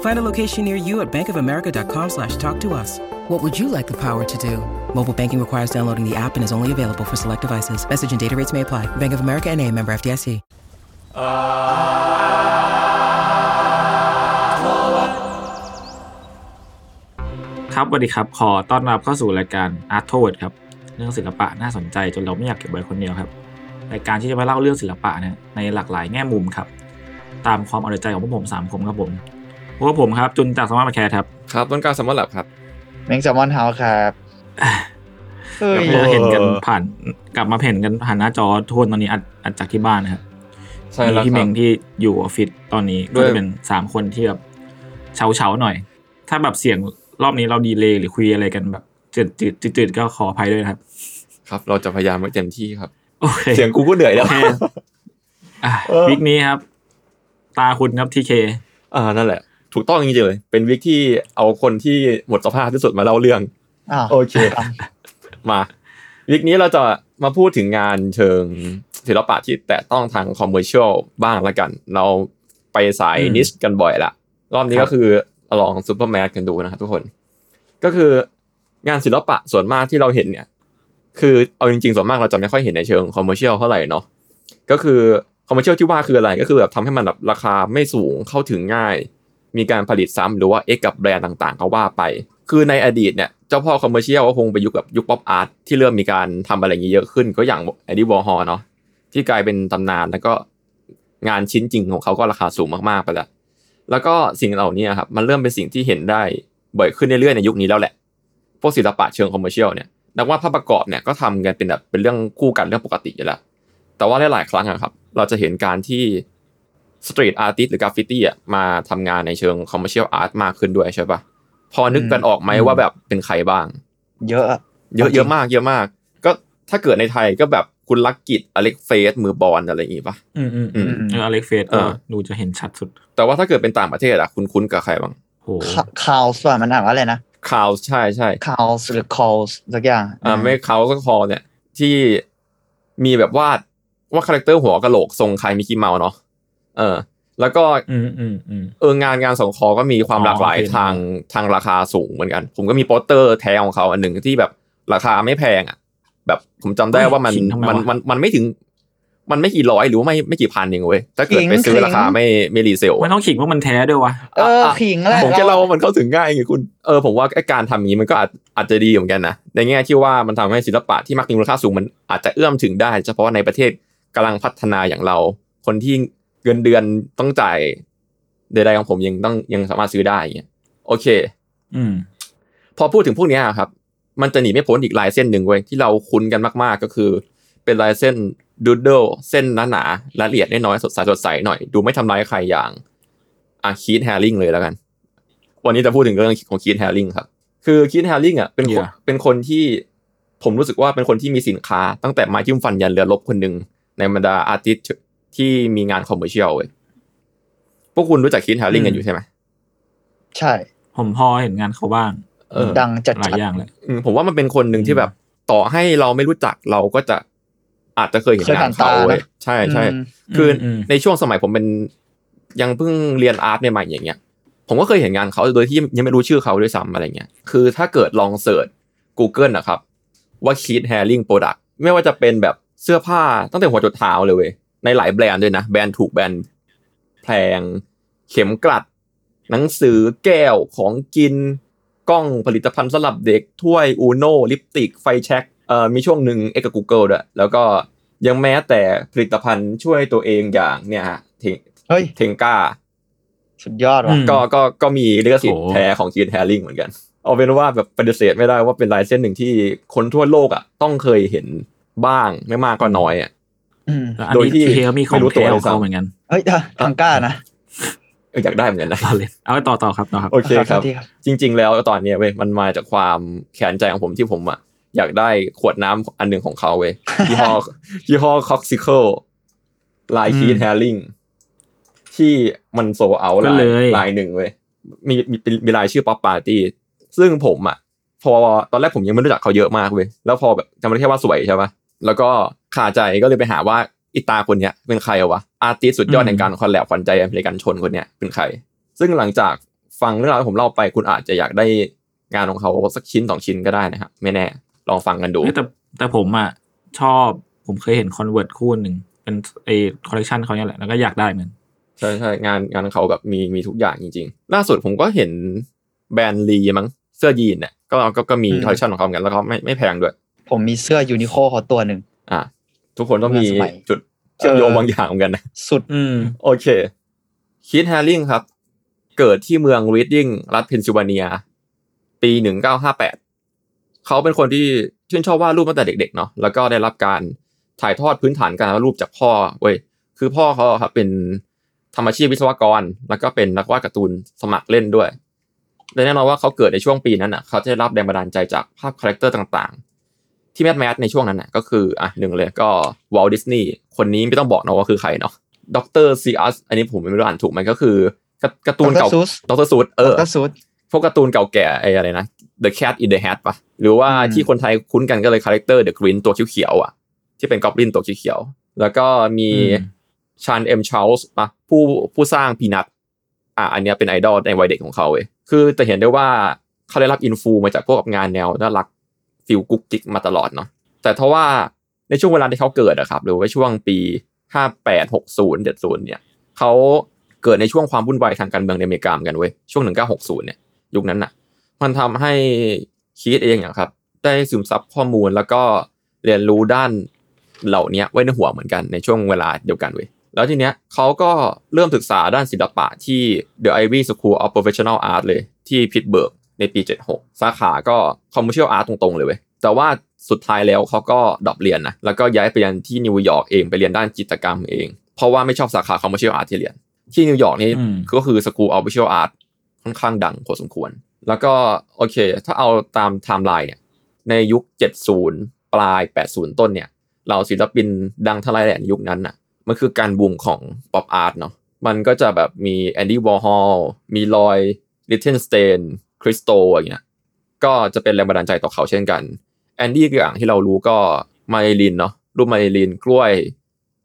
Find a location near you at bankofamerica.com slash talk to us. What would you like the power to do? Mobile banking requires downloading the app and is only available for select devices. Message and data rates may apply. Bank of America and a member FDIC. ครับสวัสดีครับ ขอต้อนรับเข้าสู่รายการ Art t o w a r d ครับ เรื่องศิลปะน่าสนใจจนเราไม่อยากเก็บไว้คนเดียวครับ รายการที่จะมาเล่าเรื่องศิลปะเนี่ยในหลากหลายแง่มุมครับ ตามความเอาใจของพวกผมสามคนครับผม พวกผมครับจุนจากสมาร์ทแคร์ครับครับต้นกล้าซัมมอนแลบครับแมงแซลมอนเฮาส์ครับเฮ้กลัยบมาเห็นกันผ่านกลับมาเห็นกันผ่านหน้าจอทุกคนตอนนี้อัดอัดจากที่บ้านนะครับใช่มีแล้วพี่คเมรับงที่อยู่ออฟฟิศตอนนี้ด้ก็วยจะเป็นสามคนที่แบบเฉาเฉาๆหน่อย ถ้าแบบเสียงรอบนี้เราดีเลย์หรือคุยอะไรกันแบบจืดจืดจืดๆก็ขออภัยด้วยนะครับ ครับเราจะพยายามให้เต็มที่ครับโอเคเสียงกูก็เหนื่อยแล้วโอเคอะ week นี้ครับ ตาคุณครับทีเคอ่านั่นแหละ ถูกต้องจริงๆเลย เป็น week ที่เอาคนที่หมดสภาพที่สุดมาเล่าเรื่องอ้าวโอเคมา week นี้เราจะมาพูดถึงงานเชิงศิลปะที่แตะต้องทาง commercial บ้างละกัน เราไปสาย niche กันบ่อยละรอบนี้ก็คือลอง super mass กันดูนะครับทุกคน ก็คืองานศิลปะส่วนมากที่เราเห็นเนี่ย คือเอาจริงๆ ส่วนมากเราจะไม่ค่อยเห็นในเชิง commercial เท่าไหร่เนาะก็คือ commercial ที่ว่าคืออะไรก็คือแบบทำให้มันแบบราคาไม่สูงเข้าถึงง่าย มีการผลิตซ้ำหรือว่า X กับแบรนด์ต่างๆ ก็ว่าไป คือในอดีตเนี่ยเจ้าพ่อ commercial ก็คงไปยุคแบบยุค pop art ที่เริ่มมีการทำอะไรอย่างนี้เยอะขึ้น ก็อย่างแอนดี้วอร์ฮอลเนาะที่กลายเป็นตำนานแล้วก็งานชิ้นจริงของเขาก็ราคาสูงมากๆไปแล้วแล้วก็สิ่งเหล่านี้ครับมันเริ่มเป็นสิ่งที่เห็นได้บ่อยขึ้นเรื่อยๆในยุคนี้แล้วแหละพวกศิลปะเชิง commercial เนี่ยนักวาดภาพประกอบเนี่ยก็ทำกันเป็นแบบเป็นเรื่องคู่กันเรื่องปกติอยู่แล้วแต่ว่าหลายๆครั้งอะครับ เราจะเห็นการที่ street artist หรือกราฟฟิตี้อะมาทำงานในเชิง commercial art มากขึ้นด้วยใช่ปะพอนึกกันออกไหมว่าแบบเป็นใครบ้าง เยอะอะเยอะจริงเยอะมาก เยอะมาก ก็ถ้าเกิดในไทยก็แบบคุณรักกิจ Alex Face มือบอลอะไรอย่างงี้ปะอืมอืมอืมเอออเล็กเฟสเอก็อดูจะเห็นชัดสุด แต่ว่าถ้าเกิดเป็นต่างประเทศอะคุณคุ้นกับใครบ้างโหคาวส์ว่ามันอ่านว่าอะไรนะคาวใช่ใช่คาวส์หรือคอลส์สักอย่างอ่าไม่เขาก็คอเนี่ยที่มีแบบวาดว่าคาแรคเตอร์หัวกะโหลกทรงคล้ายมิกกี้เมาส์เนาะ เออ แล้วก็อืมอืมอืมเอองานงานสองคอก็มีความอ๋อหลากหลายโอเคทางทางราคาสูงเหมือนกัน ผมก็มีโปสเตอร์แท้ของเขาอันหนึ่งที่แบบราคาไม่แพงอะ แบบผมจำได้ว่ามันขิงทำไมมันวะมันมันไม่ถึง มันไม่กี่ร้อยหรือว่าไม่ไม่กี่พันเองเว้ยถ้าเกิดไปซื้อราคาไม่ไม่รีเซลไม่ต้องขิงว่ามันแท้ด้วยวะเออขิงแหละผมแค่เล่าว่ามันเข้าถึงง่ายไงคุณเออผมว่าไอ้การทำอย่างนี้มันก็อาจอาจจะดีเหมือนกันนะในแง่ที่ว่ามันทำให้ศิลปะที่มักมีมูลค่าสูงมันอาจจะเอื้อมถึงได้ เฉพาะในประเทศกำลังพัฒนาอย่างเรา คนที่ เงินเดือนต้องจ่ายใดๆของผมยังต้องยังสามารถซื้อได้อย่างเงี้ยโอเค อืม พอพูดถึงพวกเนี้ยครับ มันจะหนีไม่พ้นอีกลายเส้นหนึ่งเว้ยที่เราคุ้นกันมากๆก็คือ เป็นลายเส้น doodle เส้นหนาๆละเอียดน้อยๆสดใสสดใสหน่อย ดูไม่ทำร้ายใครอย่างอา Keith Haring เลยแล้วกัน วันนี้จะพูดถึงเรื่องของ Keith Haring ครับ คือ Keith Haring อะเป็นคน Yeah. เป็นคนที่ผมรู้สึกว่าเป็นคนที่มีสินค้าตั้งแต่ไม้จิ้มฟันยันเรือรบคนหนึ่งในบรรดา artist ที่มีงาน commercial เว้ยพวกคุณรู้จักคีดแฮริงกันอยู่ใช่ไหมใช่ ผมพอเห็นงานเขาบ้างเออดังจัดหลายจัดอย่างเลยอืมผมว่ามันเป็นคนหนึ่งที่แบบต่อให้เราไม่รู้จักเราก็จะอาจจะเคยเห็นงานเขาเว้ยใช่ใช่อืมคืออมในช่วงสมัยผมเป็นยังเพิ่งเรียนอาร์ตใหม่ๆอย่างเงี้ย ผมก็เคยเห็นงานเขาโดยที่ยังไม่รู้ชื่อเขาด้วยซ้ำอะไรเงี้ย คือถ้าเกิดลองเสิร์ช Google นะครับ ว่า Keith Haring Product ไม่ว่าจะเป็นแบบเสื้อผ้าตั้งแต่หัวจดเท้าเลยเว้ย ในหลายแบรนด์ด้วยนะ แบรนด์ถูกแบรนด์แพงเข็มกลัด หนังสือแก้วของกินกล้องผลิตภัณฑ์สำหรับเด็กถ้วยอูโนลิปติก ไฟแช็กเอ่อมีช่วงหนึ่งเอกกับ Google ด้วยแล้วก็ยังแม้แต่ผลิตภัณฑ์ช่วยตัวเองอย่างเนี่ยฮะเทงเฮ้ยเทงก้าสุดยอดว่ะอืมก็ก็ก็มีลิขสิทธิ์โอ้แท้ของคีนแฮริงเหมือนกัน เอาเป็นว่าแบบปฏิเสธไม่ได้ว่าเป็นลายเส้นหนึ่งที่คนทั่วโลกอะต้องเคยเห็นบ้างไม่มากก็น้อยอะอืมแล้วอัน โดยนี้ที่เคเขามีของไม่รู้ตัวแท้เลขยองเขาซ้ำเหมือนกันเฮ้ยทางกล้านะเอออยากได้เหมือนกันนะเอาเลยเอาไปต่อต่อครับต่อครับโอเคครับโทษทีครับ จริง ๆ แล้วตอนเนี้ยเว้ยมันมาจากความแขนใจของผมที่ผมอะอยากได้ขวดน้ำอันหนึ่งของเขาเว้ยยี่ห้อยี่ห้อคอกซิเคิลลายคีนแฮริงที่มันโซเอาก็ลายเลยลายหนึ่งเว้ยมีมีมีมีลายชื่อ Pop Party ซึ่งผมอะ พอตอนแรกผมยังไม่รู้จักเขาเยอะมากเว้ยแล้วพอแบบจำได้แค่ว่าสวยใช่ปะแล้วก็ คาใจก็เลยไปหาว่าอิตาคนเนี้ยเป็นใครวะ artist สุดยอดแห่งการ collab ขวัญใจอเมริกันชนคนเนี้ยเป็นใคร ซึ่งหลังจากฟังเรื่องราวที่ผมเล่าไปคุณอาจจะอยากได้งานของเขาสักชิ้นสองชิ้นก็ได้นะครับไม่แน่ลองฟังกันดูเอ้ยแต่แต่ผมอะชอบผมเคยเห็น Converse คู่หนึ่งเป็นไอคอลเลกชันเขาเนี่ยแหละแล้วก็อยากได้เหมือนใช่ใช่งานงานเขาแบบมีมีทุกอย่างจริง ๆ ล่าสุดผมก็เห็นแบรนด์ลีมั้งเสื้อยีนเนี่ยก็ก็ก็มีอืมคอลเลคชันของเขาเหมือนกันแล้วก็ไม่ไม่แพงด้วย ผมมีเสื้อ Uniqlo เขาตัวหนึ่งอะ ทุกคนต้องมีเมื่อสมัยจุดเชื่อมโยงเออบางอย่างเหมือนกันนะสุดอืมโอเค Keith Haring ครับ เกิดที่เมืองรีดดิ้งรัฐเพนซิลเวเนีย ปีหนึ่งเก้าห้าแปดเขาเป็นคนที่ชื่นชอบวาดรูปตั้งแต่เด็กๆเนาะแล้วก็ได้รับการถ่ายทอดพื้นฐานการวาดรูปจากพ่อเว้ยคือพ่อเขาอะครับเป็นทำอาชีพวิศวกร แล้วก็เป็นนักวาดการ์ตูนสมัครเล่นด้วยและแน่นอนว่าเขาเกิดในช่วงปีนั้นอะเขาจะได้รับแรงบันดาลใจจากภาพ character ต่างๆ ที่ mass mass ในช่วงนั้นน่ะก็คืออะหนึ่งเลยก็ Walt Disney คนนี้ไม่ต้องบอกนะว่าคือใครเนาะ Dr. Seuss อันนี้ผมไม่รู้อ่านถูกไหมก็คือการการ์ตูนเก่า Dr. Seuss Dr. Seuss เออก็สุดพวกการ์ตูนเก่าแก่ไอ้อะไรนะ The Cat in the Hat ปะหรือว่าอืมที่คนไทยคุ้นกันก็เลยคาแรคเตอร์ The Green ตัวเขียวๆอะ ที่เป็นกอบลินตัวเขียวๆแล้วก็มีอืม Charles M. Schulz ปะผู้ผู้สร้าง Peanuts อะอันเนี้ยเป็นไอดอลในวัยเด็กของเขาเว้ยคือจะเห็นได้ว่าเขาได้รับ influence มาจากพวกงานแนวน่ารัก feel กุ๊กกิ๊กมาตลอดเนาะแต่ทว่าในช่วงเวลาที่เขาเกิดอะครับหรือว่าช่วงปี 58 60 70เนี่ยเขาเกิดในช่วงความวุ่นวายทางการเมืองในอเมริกาเหมือนกันเว้ยช่วง 1960 เนี่ยยุคนั้นน่ะ มันทำให้ Keith เองอะครับ ได้ซึมซับข้อมูลแล้วก็เรียนรู้ด้านเหล่านี้ไว้ในหัวเหมือนกันในช่วงเวลาเดียวกันเว้ยแล้วทีเนี้ยเขาก็เริ่มศึกษาด้านศิลปะที่ The Ivy School of Professional Art เลยที่พิตส์เบิร์ก ในปี 76 สาขาก็ Commercial Art ตรงๆ เลยเว้ย แต่ว่าสุดท้ายแล้วเขาก็ drop เรียนนะ แล้วก็ย้ายไปเรียนที่นิวยอร์กเองไปเรียนด้านจิตรกรรมเอง เพราะว่าไม่ชอบสาขา Commercial Art ที่เรียน ที่นิวยอร์กนี่อืมก็คือ School of Visual Art ค่อนข้างดังพอสมควร แล้วก็โอเค ถ้าเอาตามไทม์ไลน์เนี่ย ในยุค 70 ปลาย 80 ต้นเนี่ย เราศิลปินดังทั้งหลายแหล่ในยุคนั้นน่ะ มันคือการบูมของ pop art เนาะ มันก็จะแบบมี Andy Warhol มี Roy Lichtenstein Christo อย่างเงี้ยก็จะเป็นแรงบันดาลใจต่อเขาเช่นกัน Andy อย่างที่เรารู้ก็Marilyn เนาะรูป Marilyn กล้วย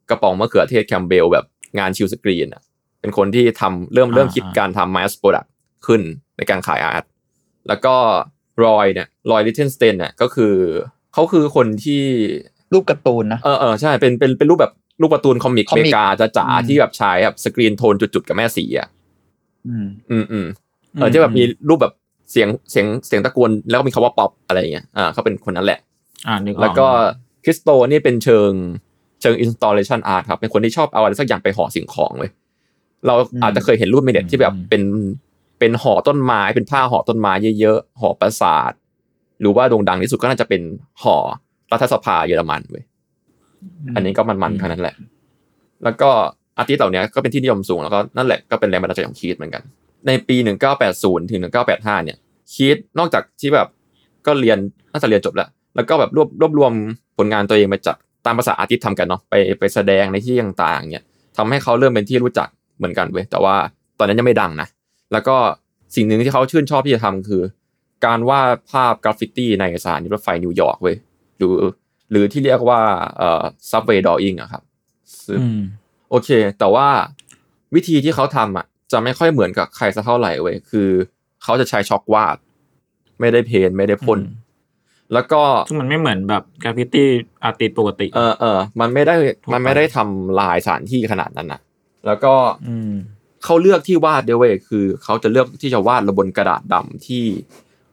กระป๋องมะเขือเทศแคมเบลแบบงาน silkscreen อะเป็นคนที่ทำเริ่มเริ่มคิดการทำ mass product ขึ้นในการขาย art แล้วก็ Roy เนี่ย Roy Lichtenstein เนี่ยก็คือเขาคือคนที่รูปการ์ตูนนะเออเออใช่เป็นเป็นเป็นรูปแบบรูปการ์ตูน comic comic อเมริกาจ๋าจ๋าอืมที่แบบใช้แบบ screentone จุดๆกับแม่สีอะอืมอืมอืมเออที่แบบมีรูปแบบ เสียงเสียงเสียงตะโกนแล้วก็มีคำว่าป๊อปอะไรอย่างเงี้ยอ่าเขาเป็นคนนั้นแหละ อ่านึกออกแล้วก็คริสโตนี่เป็นเชิงเชิง installation art ครับ เป็นคนที่ชอบเอาอะไรสักอย่างไปห่อสิ่งของเว้ยเราอืมอาจจะเคยเห็นรูปในเน็ตที่แบบเป็นเป็นห่อต้นไม้เป็นผ้าห่อต้นไม้เยอะๆห่อปราสาทหรือว่าโด่งดังที่สุดก็น่าจะเป็นห่อรัฐสภาเยอรมันเว้ยอันนี้ก็มันๆทั้งนั้นแหละ แล้วก็อาร์ติสต์เหล่านี้ก็เป็นที่นิยมสูงแล้วก็นั่นแหละก็เป็นแรงบันดาลใจของคีตเหมือนกัน ในปี 1980 ถึง 1985 เนี่ย Keith นอกจากที่แบบก็เรียนน่าจะเรียนจบแล้ว แล้วก็แบบรวบรวบรวมผลงานตัวเองมาจัดตามภาษา artist ทำกันเนาะไปไปแสดงในที่ต่างๆเนี่ยทำให้เขาเริ่มเป็นที่รู้จักเหมือนกันเว้ยแต่ว่าตอนนั้นยังไม่ดังนะ แล้วก็สิ่งหนึ่งที่เขาชื่นชอบที่จะทำคือ การวาดภาพกราฟฟิตี้ในสถานีรถไฟนิวยอร์กเว้ยหรือหรือที่เรียกว่าเอ่อ subway drawing อะครับซึ่งอืมโอเค แต่ว่าวิธีที่เขาทำอะ จะไม่ค่อยเหมือนกับใครสักเท่าไหร่เว้ยคือเขาจะใช้ชอล์กวาด ไม่ได้ paint ไม่ได้พ่นอืมแล้วก็ซึ่งมันไม่เหมือนแบบ graffiti artist ปกติ เออเออมันไม่ได้ทั่วไปมันไม่ได้ทำลายสถานที่ขนาดนั้นนะแล้วก็อืมเขาเลือกที่วาดด้วยเว้ยคือเขาจะเลือกที่จะวาดระบนกระดาษดำที่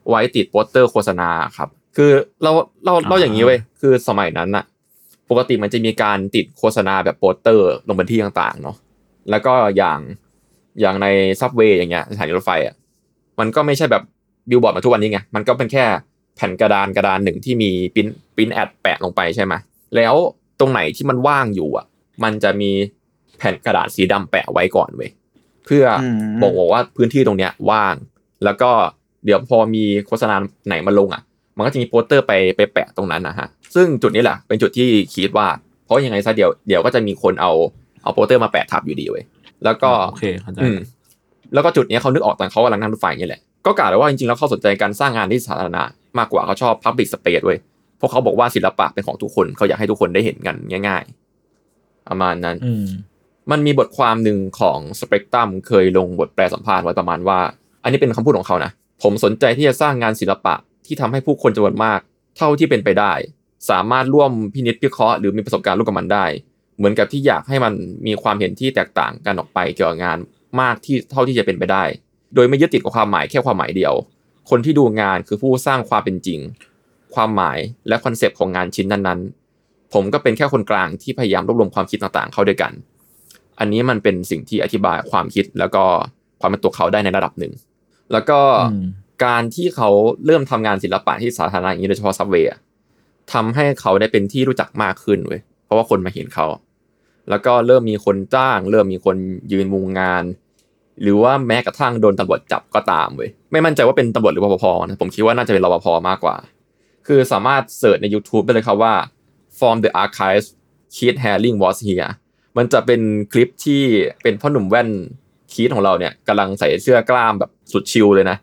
ไว้ติดโปสเตอร์โฆษณาครับ คือเราเราเราอย่างนี้เว้ยคือสมัยนั้นอะปกติมันจะมีการติดโฆษณาแบบโปสเตอร์ลงบนที่ต่างๆเนาะแล้วก็อย่าง อย่างใน subway อย่างเงี้ยสถานีรถไฟอะมันก็ไม่ใช่แบบบิลบอร์ดมาทุกวันนี้ไงมันก็เป็นแค่แผ่นกระดานกระดานหนึ่งที่มี print print ad แปะลงไปใช่ไหมแล้วตรงไหนที่มันว่างอยู่อะ มันจะมีแผ่นกระดาษสีดำแปะไว้ก่อนเว้ยเพื่ออมบอกว่าพื้นที่ตรงเนี้ยว่าง แล้วก็เดี๋ยวพอมีโฆษณาไหนมาลงอะ มันก็จะมีโปสเตอร์ไปไปแปะตรงนั้นนะฮะซึ่งจุดนี้แหละเป็นจุดที่คิดว่า เพราะยังไงซะเดี๋ยวเดี๋ยวก็จะมีคนเอาเอาโปสเตอร์มาแปะทับอยู่ดีเว้ย แล้วก็โอเคเข้าใจอืมแล้วก็จุดเนี้ยเขานึกออกตอนเขากำลังนั่งรถไฟนี่แหละก็กล่าวเลยว่าจริงๆแล้วเขาสนใจการสร้างงานที่สาธารณะมากกว่าเขาชอบ Public Space เว้ยเพราะเขาบอกว่าศิลปะเป็นของทุกคนเขาอยากให้ทุกคนได้เห็นกันง่าย ๆ ประมาณนั้นอืมมันมีบทความหนึ่งของสเปกตรัมเคยลงบทแปลสัมภาษณ์ไว้ประมาณว่า อันนี้เป็นคำพูดของเขานะผมสนใจที่จะสร้างงานศิลปะที่ทำให้ผู้คนจำนวนมาก เท่าที่เป็นไปได้ สามารถร่วมพินิจพิเคราะห์หรือมีประสบการณ์ร่วมกับมันได้ เหมือนกับที่อยากให้มันมีความเห็นที่แตกต่างกันออกไปเกี่ยวกับงานมากที่เท่าที่จะเป็นไปได้ โดยไม่ยึดติดกับความหมายแค่ความหมายเดียว คนที่ดูงานคือผู้สร้างความเป็นจริง ความหมายและ concept ของงานชิ้นนั้นๆ ผมก็เป็นแค่คนกลางที่พยายามรวบรวมความคิดต่างๆ เข้าด้วยกัน อันนี้มันเป็นสิ่งที่อธิบายความคิดแล้วก็ความเป็นตัวเขาได้ในระดับหนึ่ง แล้วก็อืมการที่เขาเริ่มทำงานศิลปะที่สาธารณะอย่างนี้โดยเฉพาะซับเวย์ทำให้เขาได้เป็นที่รู้จักมากขึ้นเว้ยเพราะว่าคนมาเห็นเขา แล้วก็เริ่มมีคนจ้าง เริ่มมีคนยืนมุงงาน หรือว่าแม้กระทั่งโดนตำรวจจับก็ตามเว้ยไม่มั่นใจว่าเป็นตำรวจหรือรปภนะผมคิดว่าน่าจะเป็นรปภมากกว่า คือสามารถเสิร์ชใน YouTube ได้เลยครับว่า from the archives Keith Haring was here มันจะเป็นคลิปที่เป็นพ่อหนุ่มแว่นคีทของเราเนี่ยกำลังใส่เสื้อกล้ามแบบสุดชิลเลยนะ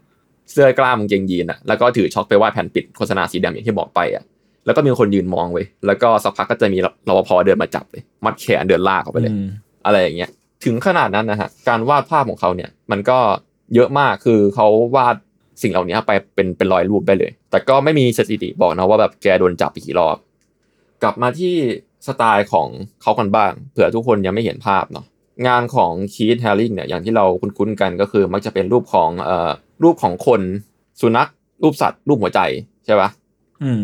เสื้อกล้ามกางเกงยีนอะแล้วก็ถือช็อคไปว่าดแผ่นปิดโฆษณาสีดำอย่างที่บอกไปอะ แล้วก็มีคนยืนมองเว้ยแล้วก็สักพักก็จะมีรปภเดินมาจับเลยมัดแขนเดินลากเขาไปเลยอืมอะไรอย่างเงี้ยถึงขนาดนั้นนะฮะการวาดภาพของเขาเนี่ยมันก็เยอะมากคือเขาวาดสิ่งเหล่านี้ไปเป็นเป็นรอยรูปได้เลย แต่ก็ไม่มีสถิติบอกนะว่าแบบแกโดนจับไปกี่รอบ กลับมาที่สไตล์ของเขากันบ้าง เผื่อทุกคนยังไม่เห็นภาพเนาะงานของคีธแฮร์ริงเนี่ยอย่างที่เราคุ้นๆกันก็คือ มักจะเป็นรูปของเอ่อรูปของคนสุนัข รูปสัตว์ รูปหัวใจใช่ปะอืม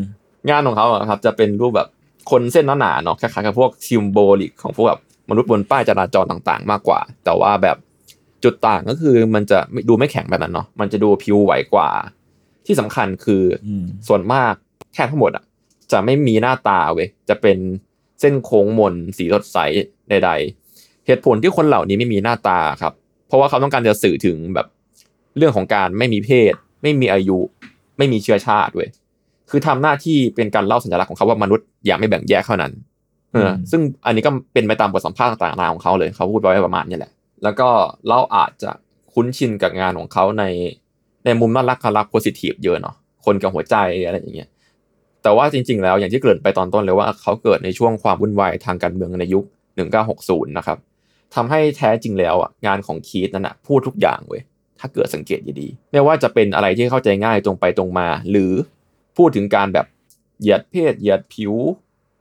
งานของเขาอะครับจะเป็นรูปแบบคนเส้นหนาๆเนาะคล้ายๆกับพวกซิมโบลิกของพวกแบบมนุษย์บนป้ายจราจรต่างๆ มากกว่า แต่ว่าแบบจุดต่างก็คือมันจะไม่ดูไม่แข็งแบบนั้นเนาะมันจะดูผิวไหวกว่า ที่สำคัญคืออมส่วนมากแค่ทั้งหมดอะ จะไม่มีหน้าตาเว้ยจะเป็นเส้นโค้งมนสีสดใสใด ๆ เหตุผลที่คนเหล่านี้ไม่มีหน้าตาครับ เพราะว่าเขาต้องการจะสื่อถึงแบบเรื่องของการไม่มีเพศ ไม่มีอายุ ไม่มีเชื้อชาติเว้ย คือทำหน้าที่เป็นการเล่าสัญลักษณ์ของเขาว่ามนุษย์อย่าไม่แบ่งแยกเท่านั้นเอออืมซึ่งอันนี้ก็เป็นไปตามบทสัมภาษณ์ต่างๆนานาของเขาเลยเขาพูดไว้ประมาณนี้แหละ แล้วก็เราอาจจะคุ้นชินกับงานของเขาในในมุมน่ารักคารักโพสิทีฟเยอะเนาะคนกับหัวใจอะไรอย่างเงี้ยแต่ว่าจริง ๆ แล้วอย่างที่เกริ่นไปตอนต้นเลยว่าเขาเกิดในช่วงความวุ่นวายทางการเมืองในยุค 1960 นะครับทำให้แท้จริงแล้วอะงานของคีตนั่นนะพูดทุกอย่างเว้ยถ้าเกิดสังเกตดีๆไม่ว่าจะเป็นอะไรที่เข้าใจง่ายตรงไปตรงมา หรือ พูดถึงการแบบเหยียดเพศเหยียดผิว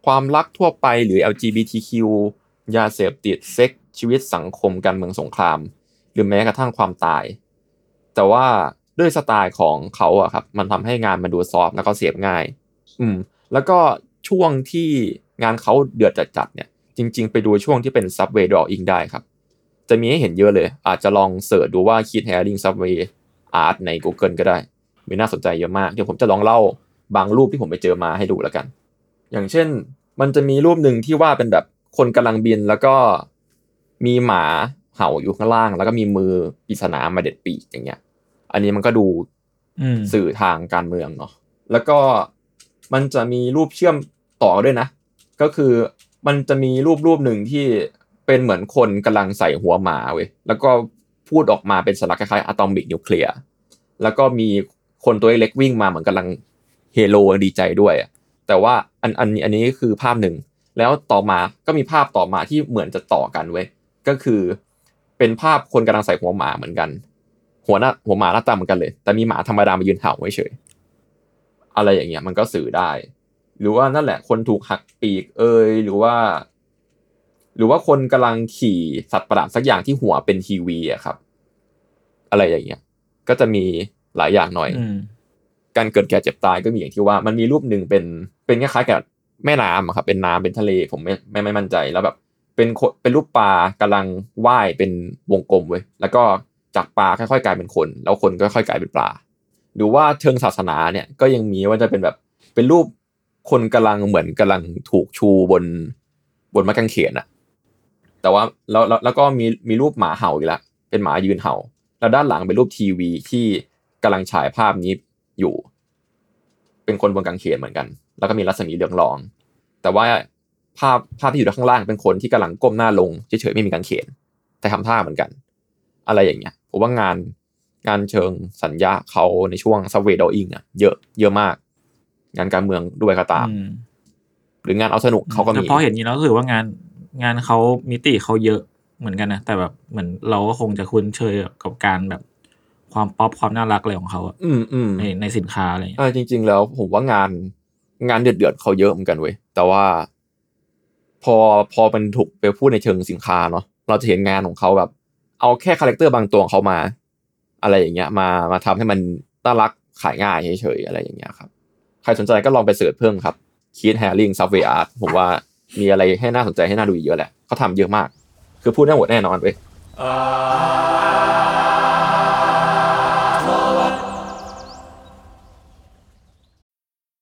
ความรักทั่วไปหรือ LGBTQ ยาเสพติดเซ็กชีวิตสังคมการเมืองสงคราม หรือแม้กระทั่งความตาย แต่ว่าด้วยสไตล์ของเขาอะครับ มันทำให้งานมันดู soft แล้วก็เสียบง่าย อืม แล้วก็ช่วงที่งานเขาเดือดจัดๆเนี่ย จริง ๆ ไปดูช่วงที่เป็น Subway Drawing ได้ครับ จะมีให้เห็นเยอะเลย อาจจะลอง search ดูว่า Keith Haring Subway Art ใน Google ก็ได้ มีน่าสนใจเยอะมาก เดี๋ยวผมจะลองเล่า บางรูปที่ผมไปเจอมาให้ดูแล้วกัน อย่างเช่น มันจะมีรูปหนึ่งที่ว่าเป็นแบบคนกำลังบินแล้วก็มีหมาเห่าอยู่ข้างล่าง แล้วก็มีมือปริศนามาเด็ดปีกอย่างเงี้ย อันนี้มันก็ดูอืมสื่อทางการเมืองเนาะแล้วก็มันจะมีรูปเชื่อมต่อด้วยนะ ก็คือมันจะมีรูปรูปหนึ่งที่เป็นเหมือนคนกำลังใส่หัวหมาเว้ยแล้วก็พูดออกมาเป็นสัญลักษณ์คล้ายๆอะตอมิกนิวเคลียร์แล้วก็มีคนตัวเล็กวิ่งมาเหมือนกำลัง เฮโลดีใจด้วยแต่ว่าอันอันอันนี้คือภาพหนึ่ง แล้วต่อมาก็มีภาพต่อมาที่เหมือนจะต่อกันเว้ยก็คือ เป็นภาพคนกำลังใส่หัวหมาเหมือนกัน หัวหน้าหัวหมาหน้าตาเหมือนกันเลย แต่มีหมาธรรมดามายืนเห่าไว้เฉยอะไรอย่างเงี้ยมันก็สื่อได้ หรือว่านั่นแหละ คนถูกหักปีกเอยหรือว่า หรือว่าคนกำลังขี่สัตว์ประหลาดสักอย่างที่หัวเป็นทีวีอะครับ อะไรอย่างเงี้ย ก็จะมีหลายอย่างหน่อยอื การเกิดแก่เจ็บตายก็มีอย่างที่ว่ามันมีรูปหนึ่งเป็นเป็นคล้ายๆกับแม่น้ำอะครับเป็นน้ำเป็นทะเลผมไม่ไม่ไม่มั่นใจแล้วแบบเป็นเป็นรูปปลากำลังว่ายเป็นวงกลมเว้ยแล้วก็จากปลาค่อยๆกลายเป็นคน แล้วคนก็ค่อยๆกลายเป็นปลาดูว่าเชิงศาสนาเนี่ยก็ยังมีว่าจะเป็นแบบเป็นรูปคนกำลังเหมือนกำลังถูกชูบนบนไม้กางเขนอะแต่ว่าแล้วแล้วแล้วก็มีมีรูปหมาเห่าอีกล้วเป็นหมายืนเห่า แล้วด้านหลังเป็นรูปทีวีที่กำลังฉายภาพนี้ อยู่ เป็นคนบนกางเขนเหมือนกัน แล้วก็มีรัศมีเหลืองรอง แต่ว่าภาพภาพที่อยู่ด้านข้างล่างเป็นคนที่กำลังก้มหน้าลงเฉยๆไม่มีกางเขน แต่ทำท่าเหมือนกัน อะไรอย่างเงี้ยผมว่างานงานเชิงสัญญาเขาในช่วงซับเวดออิงอะเยอะเยอะมาก งานการเมืองด้วยก็ตามอืมหรืองานเอาสนุกเขาก็แต่มีพอเห็นอย่างนี้แล้วรู้สึกว่างานงานเขามิติเขาเยอะเหมือนกันนะแต่แบบเหมือนเราก็คงจะคุ้นเคยกับการแบบ ความป๊อปความน่ารักอะไรของเขาอะอืมอืมในในสินค้าอะไรอย่างเงี้ยเออจริง ๆ แล้วผมว่างานงานเดือดเดือดๆเขาเยอะเหมือนกันเว้ยแต่ว่า พอพอมันถูกไปพูดในเชิงสินค้าเนาะเราจะเห็นงานของเขาแบบ เอาแค่ character บางตัวของเขามา อะไรอย่างเงี้ย มามาทำให้มันน่ารักขายง่ายเฉยๆอะไรอย่างเงี้ยครับ ใครสนใจก็ลองไปเสิร์ชเพิ่มครับคีดแฮร์ริงซับเวอาร์ตผมว่ามีอะไรให้น่าสนใจให้น่าดูอีกเยอะแหละเขาทำเยอะมาก คือพูดได้หมดแน่นอนเว้ย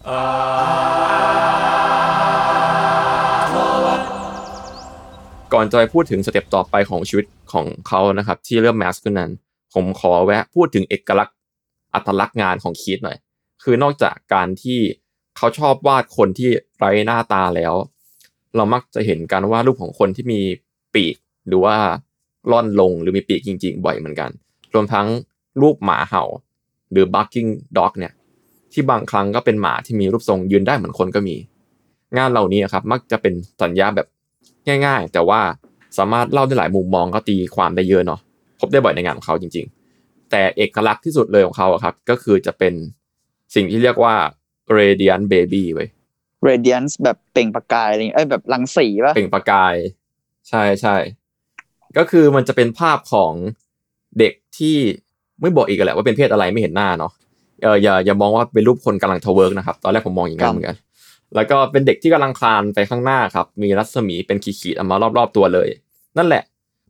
ก่อนจะไปพูดถึงสเต็ปต่อไปของชีวิตของเขานะครับ ที่เริ่มแมสขึ้นนั้น ผมขอแวะพูดถึงเอกลักษณ์อัตลักษณ์งานของคีตหน่อย คือนอกจากการที่เขาชอบวาดคนที่ไร้หน้าตาแล้ว เรามักจะเห็นการวาดรูปของคนที่มีปีก หรือว่าล่อนลงหรือมีปีกจริง ๆ บ่อยเหมือนกัน รวมทั้งรูปหมาเห่า หรือ barking dog เนี่ย ที่บางครั้งก็เป็นหมาที่มีรูปทรงยืนได้เหมือนคนก็มี งานเหล่านี้ครับมักจะเป็นสัญญาแบบง่าย ๆ แต่ว่าสามารถเล่าได้หลายมุมมองก็ตีความได้เยอะเนาะพบได้บ่อยในงานของเขาจริง ๆ แต่เอกลักษณ์ที่สุดเลยของเขาอะครับ ก็คือจะเป็นสิ่งที่เรียกว่า radiant baby เว้ย radiance แบบเปล่งประกายอะไรอย่างเงี้ยเอ้ยแบบรังสีป่ะเปล่งประกาย ใช่ใช่ก็คือมันจะเป็นภาพของเด็กที่ไม่บอกอีกแหละว่าเป็นเพศอะไรไม่เห็นหน้าเนาะ เอออย่าอย่ามองว่าเป็นรูปคนกำลังทเวิร์กนะครับ ตอนแรกผมมองอย่างนั้นเหมือนกัน แล้วก็เป็นเด็กที่กำลังคลานไปข้างหน้าครับ มีรัศมีเป็นขีดๆออกมารอบๆตัวเลย นั่นแหละ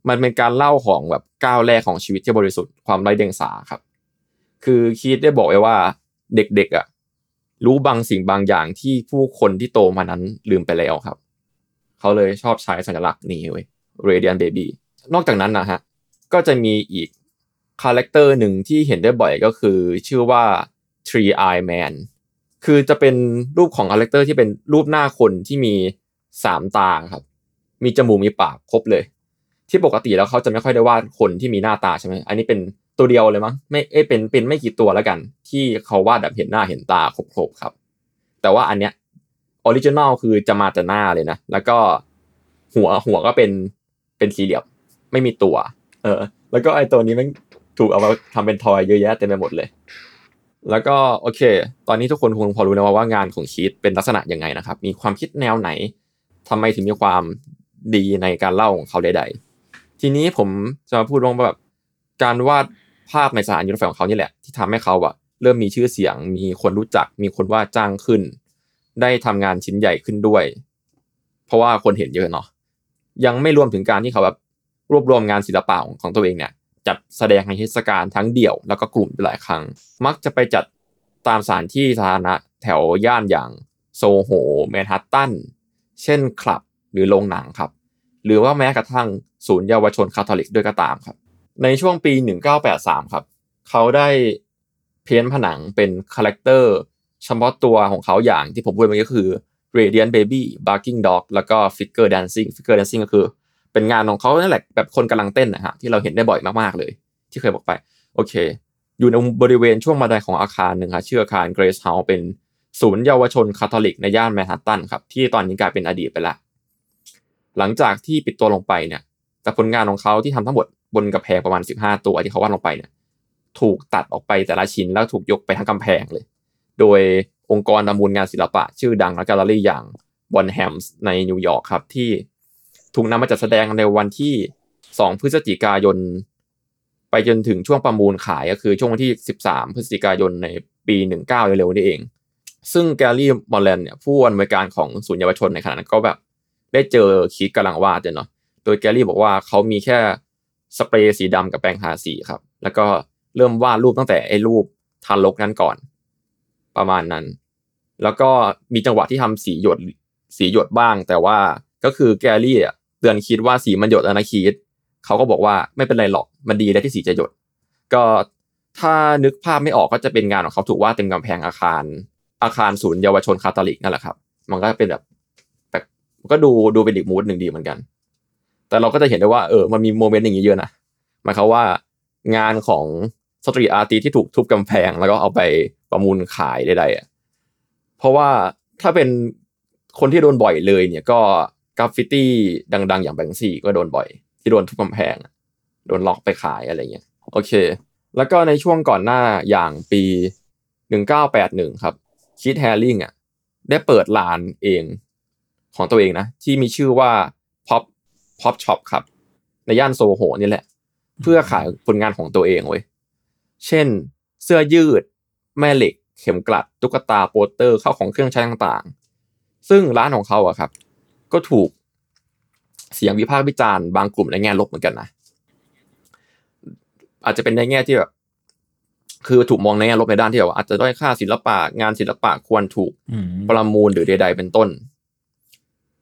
มันเป็นการเล่าของแบบก้าวแรกของชีวิตที่บริสุทธิ์ความไร้เดียงสาครับ คือ Keith ได้บอกไว้ว่าเด็กๆอะรู้บางสิ่งบางอย่างที่ผู้คนที่โตมานั้นลืมไปแล้วครับ เขาเลยชอบใช้สัญลักษณ์นี้เว้ย Radiant Baby นอกจากนั้นนะฮะก็จะมีอีก character หนึ่งที่เห็นได้บ่อยก็คือชื่อว่า Three Eye Man คือจะเป็นรูปของ character ที่เป็นรูปหน้าคนที่มีสามตาครับ มีจมูกมีปากครบเลย ที่ปกติแล้วเขาจะไม่ค่อยได้วาดคนที่มีหน้าตาใช่ไหมอันนี้เป็นตัวเดียวเลยมั้งไม่เอ้เป็นเป็นไม่กี่ตัวแล้วกัน ที่เขาวาดแบบเห็นหน้าเห็นตาครบๆครับ แต่ว่าอันเนี้ย original คือจะมาแต่หน้าเลยนะ แล้วก็หัวหัวก็เป็นเป็นสี่เหลี่ยมไม่มีตัว เออ แล้วก็ไอตัวนี้มัน ถูกเอามาทำเป็น toy เยอะแยะเต็มไปหมดเลย แล้วก็โอเค ตอนนี้ทุกคนคงพอรู้แล้วว่างานของ Keith เป็นลักษณะยังไงนะครับ มีความคิดแนวไหนทำไมถึงมีความดีในการเล่าของเขาใดๆ ทีนี้ผมจะมาพูดว่าแบบการวาดภาพในสถานยุทธไฟของเขานี่แหละ ที่ทำให้เขาอะเริ่มมีชื่อเสียง มีคนรู้จัก มีคนว่าจ้างขึ้น ได้ทำงานชิ้นใหญ่ขึ้นด้วย เพราะว่าคนเห็นเยอะเนาะยังไม่รวมถึงการที่เขาแบบรวบรวมงานศิลปะของตัวเองเนี่ย จัดแสดงในเทศกาลทั้งเดี่ยวแล้วก็กลุ่มหลายครั้ง มักจะไปจัดตามสถานที่สาธารณะแถวย่านอย่างโซโหแมนฮัตตัน เช่นคลับหรือโรงหนังครับ หรือว่าแม้กระทั่งศูนย์เยาวชนคาทอลิกด้วยก็ตามครับ ในช่วงปี 1983 ครับ เขาได้ paint ผนังเป็น character เฉพาะตัวของเขาอย่างที่ผมพูดไปก็คือ Radiant Baby Barking Dog แล้วก็ Figure Dancing Figure Dancing ก็คือ เป็นงานของเขานั่นแหละแบบคนกำลังเต้นนะฮะที่เราเห็นได้บ่อยมากๆเลย ที่เคยบอกไปโอเค อยู่ในบริเวณช่วงบันไดของอาคารหนึ่งครับชื่ออาคาร Grace House เป็นศูนย์เยาวชนคาทอลิกในย่านแมนฮัตตันครับที่ตอนนี้กลายเป็นอดีตไปละหลังจากที่ปิดตัวลงไปเนี่ยแต่ผลงานของเขาที่ทำทั้งหมดบนกำแพงประมาณ 15 ตัวที่เขาวาดลงไปเนี่ยถูกตัดออกไปแต่ละชิ้นแล้วถูกยกไปทั้งกำแพงเลย โดยองค์กรประมูลงานศิลปะ ชื่อดังและแกลเลอรี่อย่าง Bonhams ในนิวยอร์กครับที่ ถูกนำมาจัดแสดงในวันที่ 2 พฤศจิกายน ไปจนถึงช่วงประมูลขายก็คือช่วงวันที่ 13 พฤศจิกายนในปี 19เร็วๆนี่เอง ซึ่งแกลลี่มอลเลนเนี่ยผู้อำนวยการของศูนย์เยาวชนในขณะนั้นก็แบบ ได้เจอคิดกำลังวาดเนาะโดยแกลลี่บอกว่าเขามีแค่สเปรย์สีดำกับแปรงทาสีครับ แล้วก็เริ่มวาดรูปตั้งแต่ไอ้รูปทารกนั้นก่อน ประมาณนั้น แล้วก็มีจังหวะที่ทำสีหยดสีหยดบ้าง แต่ว่าก็คือแกรี่อะ เตือน Keith ว่าสีมันหยดแล้วนะ Keith เขาก็บอกว่าไม่เป็นไรหรอกมันดีแล้วที่สีจะหยด ก็ถ้านึกภาพไม่ออกก็จะเป็นงานของเขาถูกวาดเต็มกำแพงอาคาร อาคารศูนย์เยาวชนคาทอลิกนั่นแหละครับ มันก็เป็นแบบแบบก็ดูดูเป็นอีก mood หนึ่งดีเหมือนกัน แต่เราก็จะเห็นได้ว่าเออมันมี moment อย่างนี้เยอะนะหมายความว่างานของ street artist ที่ถูกทุบกำแพงแล้วก็เอาไปประมูลขายใดๆอะเพราะว่าถ้าเป็นคนที่โดนบ่อยเลยเนี่ยก็ กราฟฟิตี้ดัง ๆ อย่าง Banksy ก็โดนบ่อย ที่โดนทุบกำแพง โดนลอกไปขายอะไรเงี้ยโอเค แล้วก็ในช่วงก่อนหน้าอย่างปี 1981 ครับ Keith Haring อะได้เปิดร้านเองของตัวเองนะ ที่มีชื่อว่า Pop Pop Shop ครับ ในย่านโซโหนี่แหละ เพื่อขายผลงานของตัวเองเว้ยเช่น เสื้อยืด แม่เหล็ก เข็มกลัด ตุ๊กตาโปสเตอร์เข้าของเครื่องใช้ต่างๆ ซึ่งร้านของเขาอะครับ ก็ถูกเสียงวิพากษ์วิจารณ์บางกลุ่มในแง่ลบเหมือนกันนะ อาจจะเป็นในแง่ที่แบบคือถูกมองในแง่ลบในด้านที่แบบว่าอาจจะด้อยค่าศิลปะงานศิลปะควรถูกอืมประมูลหรือใดๆเป็นต้น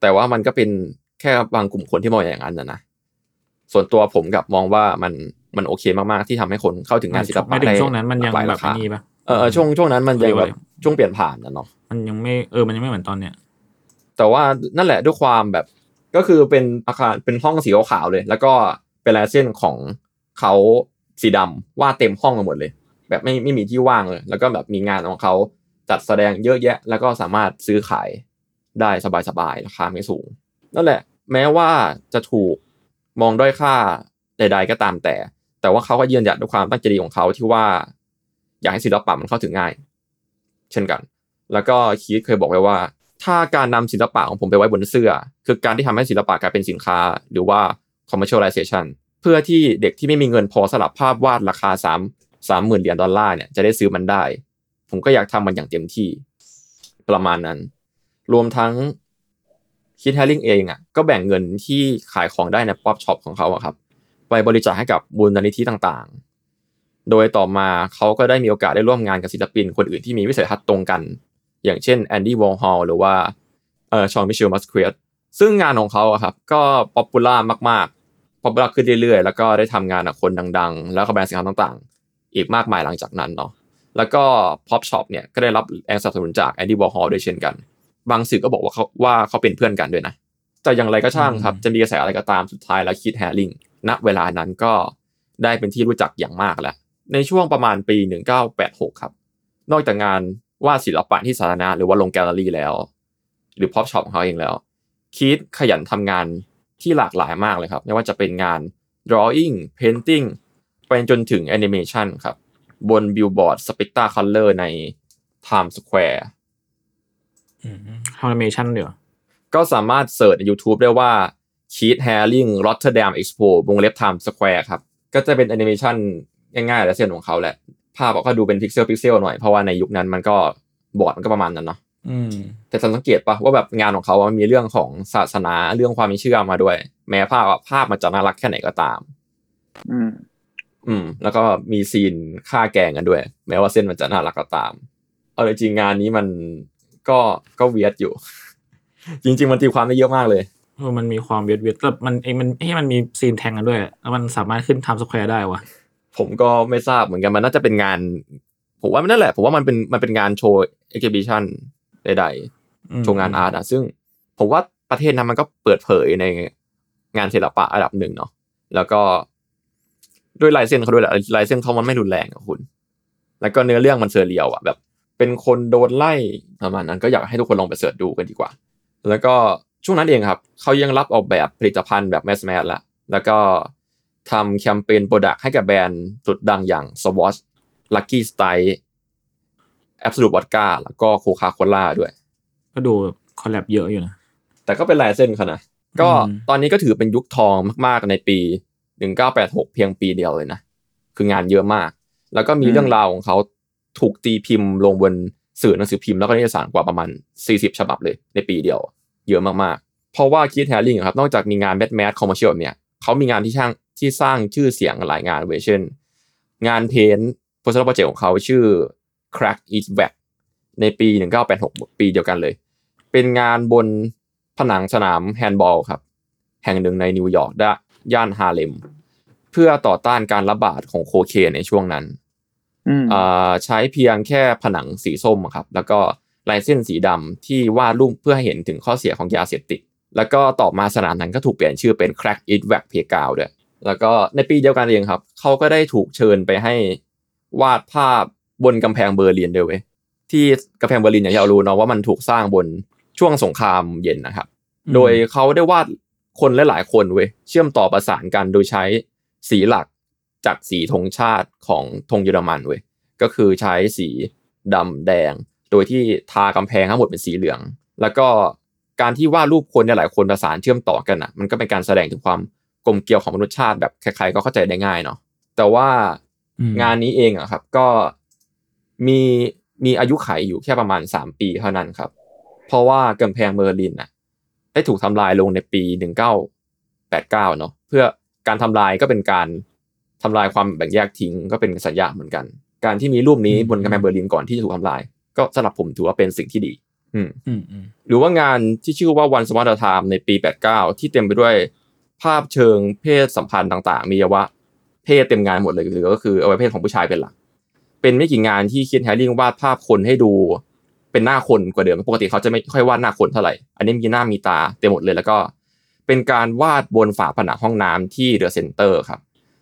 แต่ว่ามันก็เป็นแค่บางกลุ่มคนที่มองอย่างนั้นนะนะส่วนตัวผมกับมองว่ามันมันโอเคมากๆที่ทำให้คนเข้าถึงงานศิลปะไม่ถึงได้ช่วงนั้นมันยังหลากหลายแบราบคานี้ปะเออช่วงช่วงนั้นมันยังแบบเรียกว่าอะไรช่วงเปลี่ยนผ่านนะเนาะมันยังไม่เออมันยังไม่เหมือนตอนเนี้ย แต่ว่านั่นแหละด้วยความแบบก็คือเป็นอาคารเป็นห้องสีขาวๆเลย แล้วก็เป็นลายเส้นของเขาสีดำวาดเต็มห้องไปหมดเลย แบบไม่ไม่มีที่ว่างเลย แล้วก็แบบมีงานของเขาจัดแสดงเยอะแยะ แล้วก็สามารถซื้อขายได้สบายๆราคาไม่สูง นั่นแหละ แม้ว่าจะถูกมองด้อยค่าใด ๆ ก็ตามแต่ แต่ว่าเขาก็ยืนหยัดด้วยความตั้งใจดีของเขาที่ว่า อยากให้ศิลปะมันเข้าถึงง่าย เช่นกัน แล้วก็คีตเคยบอกไว้ว่า ถ้าการนำศิลปะของผมไปไว้บนเสื้อ คือการที่ทำให้ศิลปะกลายเป็นสินค้า หรือว่า commercialization เพื่อที่เด็กที่ไม่มีเงินพอสลับภาพวาดราคาสามสามหมื่นเหรียญดอลลาร์เนี่ยจะได้ซื้อมันได้ ผมก็อยากทำมันอย่างเต็มที่ ประมาณนั้น รวมทั้ง Keith Haring เองอะก็แบ่งเงินที่ขายของได้ใน Pop Shop ของเขาอะครับไปบริจาคให้กับมูลนิธิต่างๆ โดยต่อมาเขาก็ได้มีโอกาสได้ร่วมงานกับศิลปินคนอื่นที่มีวิสัยทัศน์ตรงกัน อย่างเช่น Andy Warhol หรือว่าเอ่อ Jean-Michel Basquiat ซึ่งงานของเขาอะครับก็ popular มากๆ popular ขึ้นเรื่อยๆ แล้วก็ได้ทำงานกับคนดัง ๆ แล้วก็แบรนด์สินค้าต่างๆ อีกมากมายหลังจากนั้นเนาะแล้วก็ Pop Shop เนี่ยก็ได้รับแรงสนับสนุนจาก Andy Warhol ด้วยเช่นกัน บางสื่อก็บอกว่าเขาว่าเขาเป็นเพื่อนกันด้วยนะแต่อย่างไรก็ช่างครับจะมีกระแสอะไรก็ตามสุดท้ายแล้ว Keith Haring ณเวลานั้นก็ได้เป็นที่รู้จักอย่างมากแล้วในช่วงประมาณปี 1986 ครับ นอกจากงาน วาดศิลปะที่สาธารณะหรือว่าลงแกลเลอรี่แล้ว หรือ Pop Shop ของเขาเองแล้ว Keith ขยันทำงานที่หลากหลายมากเลยครับ ไม่ว่าจะเป็นงาน drawing painting ไปจนถึง animation ครับ บน billboard Spectacolor ใน Times Square ทำแอนิเมชันเดี๋ยวก็สามารถ search ใน YouTube ได้ว่า Keith Haring Rotterdam Expo วงเล็บ Times Square ครับ ก็จะเป็นแอนิเมชันง่ายๆและเส้นของเขาแหละ ภาพก็ดูเป็น pixel pixel หน่อยเพราะว่าในยุคนั้นมันก็บอร์ดมันก็ประมาณนั้นเนาะอืมแต่สังเกตปะว่าแบบงานของเขามันมีเรื่องของศาสนาเรื่องความเชื่อมาด้วย แม้ภาพอะภาพมันจะน่ารักแค่ไหนก็ตาม อืม อืม แล้วก็มี scene ฆ่าแกงกันด้วย แม้ว่าเส้นมันจะน่ารักก็ตาม เอาจริงๆงานนี้มันก็ก็ weird อยู่ จริง ๆ มันตีความได้เยอะมากเลยเออมันมีความเวียดเวียดแต่มันเองมันให้มันมี scene แทงกันด้วยแล้วมันสามารถขึ้น Times Square ได้วะ ผมก็ไม่ทราบเหมือนกันมันน่าจะเป็นงาน ผมว่ามันนั่นแหละ ผมว่ามันเป็นมันเป็นงานโชว์ exhibition ใดอืมๆโชว์งาน art อะซึ่ง ผมว่าประเทศนั้นมันก็เปิดเผยในงานศิลปะระดับหนึ่งเนาะแล้วก็ด้วยลายเส้นเขาด้วยแหละลายเส้นเขามันไม่รุนแรงอะคุณ แล้วก็เนื้อเรื่องมัน surreal อะแบบ เป็นคนโดนไล่ประมาณนั้นก็อยากให้ทุกคนลองไป search ดูกันดีกว่า แล้วก็ช่วงนั้นเองครับ เขายังรับออกแบบผลิตภัณฑ์แบบ mass mass ละแล้วก็ ทำแคมเปญ product ให้กับแบรนด์สุดดังอย่าง Swatch Lucky Strike Absolut Vodka แล้วก็ Coca-Cola ด้วย ก็ดู collab เยอะอยู่นะ แต่ก็เป็นลายเส้นเขานะก็อืมตอนนี้ก็ถือเป็นยุคทองมากๆในปี 1986 เพียงปีเดียวเลยนะ คืองานเยอะมาก แล้วก็มีอืมเรื่องราวของเขาถูกตีพิมพ์ลงบนสื่อหนังสือพิมพ์แล้วก็นิตยสารกว่าประมาณ 40 ฉบับเลย ในปีเดียว เยอะมากๆ เพราะว่าคีธแฮร์ริงครับ นอกจากมีงาน mass mass commercial แบบเนี้ยเขามีงานที่ช่าง ที่สร้างชื่อเสียงหลายงานเว้ยเช่น งาน paint project project ของเขาชื่อ Crack Is Wack ในปี 1986 ปีเดียวกันเลย เป็นงานบนผนังสนามแฮนด์บอลครับ แห่งหนึ่งในนิวยอร์กด้านย่านฮาเลม เพื่อต่อต้านการระบาดของโคเคนในช่วงนั้นอืมอ่าใช้เพียงแค่ผนังสีส้มอะครับ แล้วก็ลายเส้นสีดำที่วาดรูปเพื่อให้เห็นถึงข้อเสียของยาเสพติด แล้วก็ต่อมาสนามนั้นก็ถูกเปลี่ยนชื่อเป็น Crack Is Wack Playground ด้วย แล้วก็ในปีเดียวกันเองครับ เขาก็ได้ถูกเชิญไปให้วาดภาพบนกำแพงเบอร์ลินด้วยเว้ยที่กำแพงเบอร์ลินอย่างที่เรารู้เนาะว่ามันถูกสร้างบนช่วงสงครามเย็นนะครับ โดยเขาได้วาดคนหลายๆคนเว้ยเชื่อมต่อประสานกันโดยใช้สีหลักจากสีธงชาติของธงเยอรมันเว้ยก็คือใช้สีดำแดง โดยที่ทากำแพงทั้งหมดเป็นสีเหลือง แล้วก็การที่วาดรูปคนหลายๆคนประสานเชื่อมต่อกันอะ มันก็เป็นการแสดงถึงความ กลมเกลียวของมนุษยชาติแบบใครๆก็เข้าใจได้ง่ายเนาะแต่ว่าอืมงานนี้เองอะครับ ก็มีมีอายุขัยอยู่แค่ประมาณสามปีเท่านั้นครับ เพราะว่ากำแพงเบอร์ลินน่ะได้ถูกทำลายลงในปี1989เนาะเพื่อการทำลายก็เป็นการทำลายความแบ่งแยกทิ้งก็เป็นสัญญาเหมือนกัน การที่มีรูปนี้บนกำแพงเบอร์ลินก่อนที่จะถูกทำลาย ก็สำหรับผมถือว่าเป็นสิ่งที่ดี อืมอืมอืมหรือว่างานที่ชื่อว่า Once Upon a Time ในปี 89 ที่เต็มไปด้วย ภาพเชิงเพศสัมพันธ์ต่างๆ มีอวัยวะเพศเต็มงานหมดเลยหรือก็คืออวัยวะเพศของผู้ชายเป็นหลัก เป็นไม่กี่งานที่คีธแฮร์ริงวาดภาพคนให้ดูเป็นหน้าคนกว่าเดิมปกติเขาจะไม่ค่อยวาดหน้าคนเท่าไหร่ อันนี้มีหน้ามีตาเต็มหมดเลยแล้วก็ เป็นการวาดบนฝาผนังห้องน้ำที่ The Center ครับ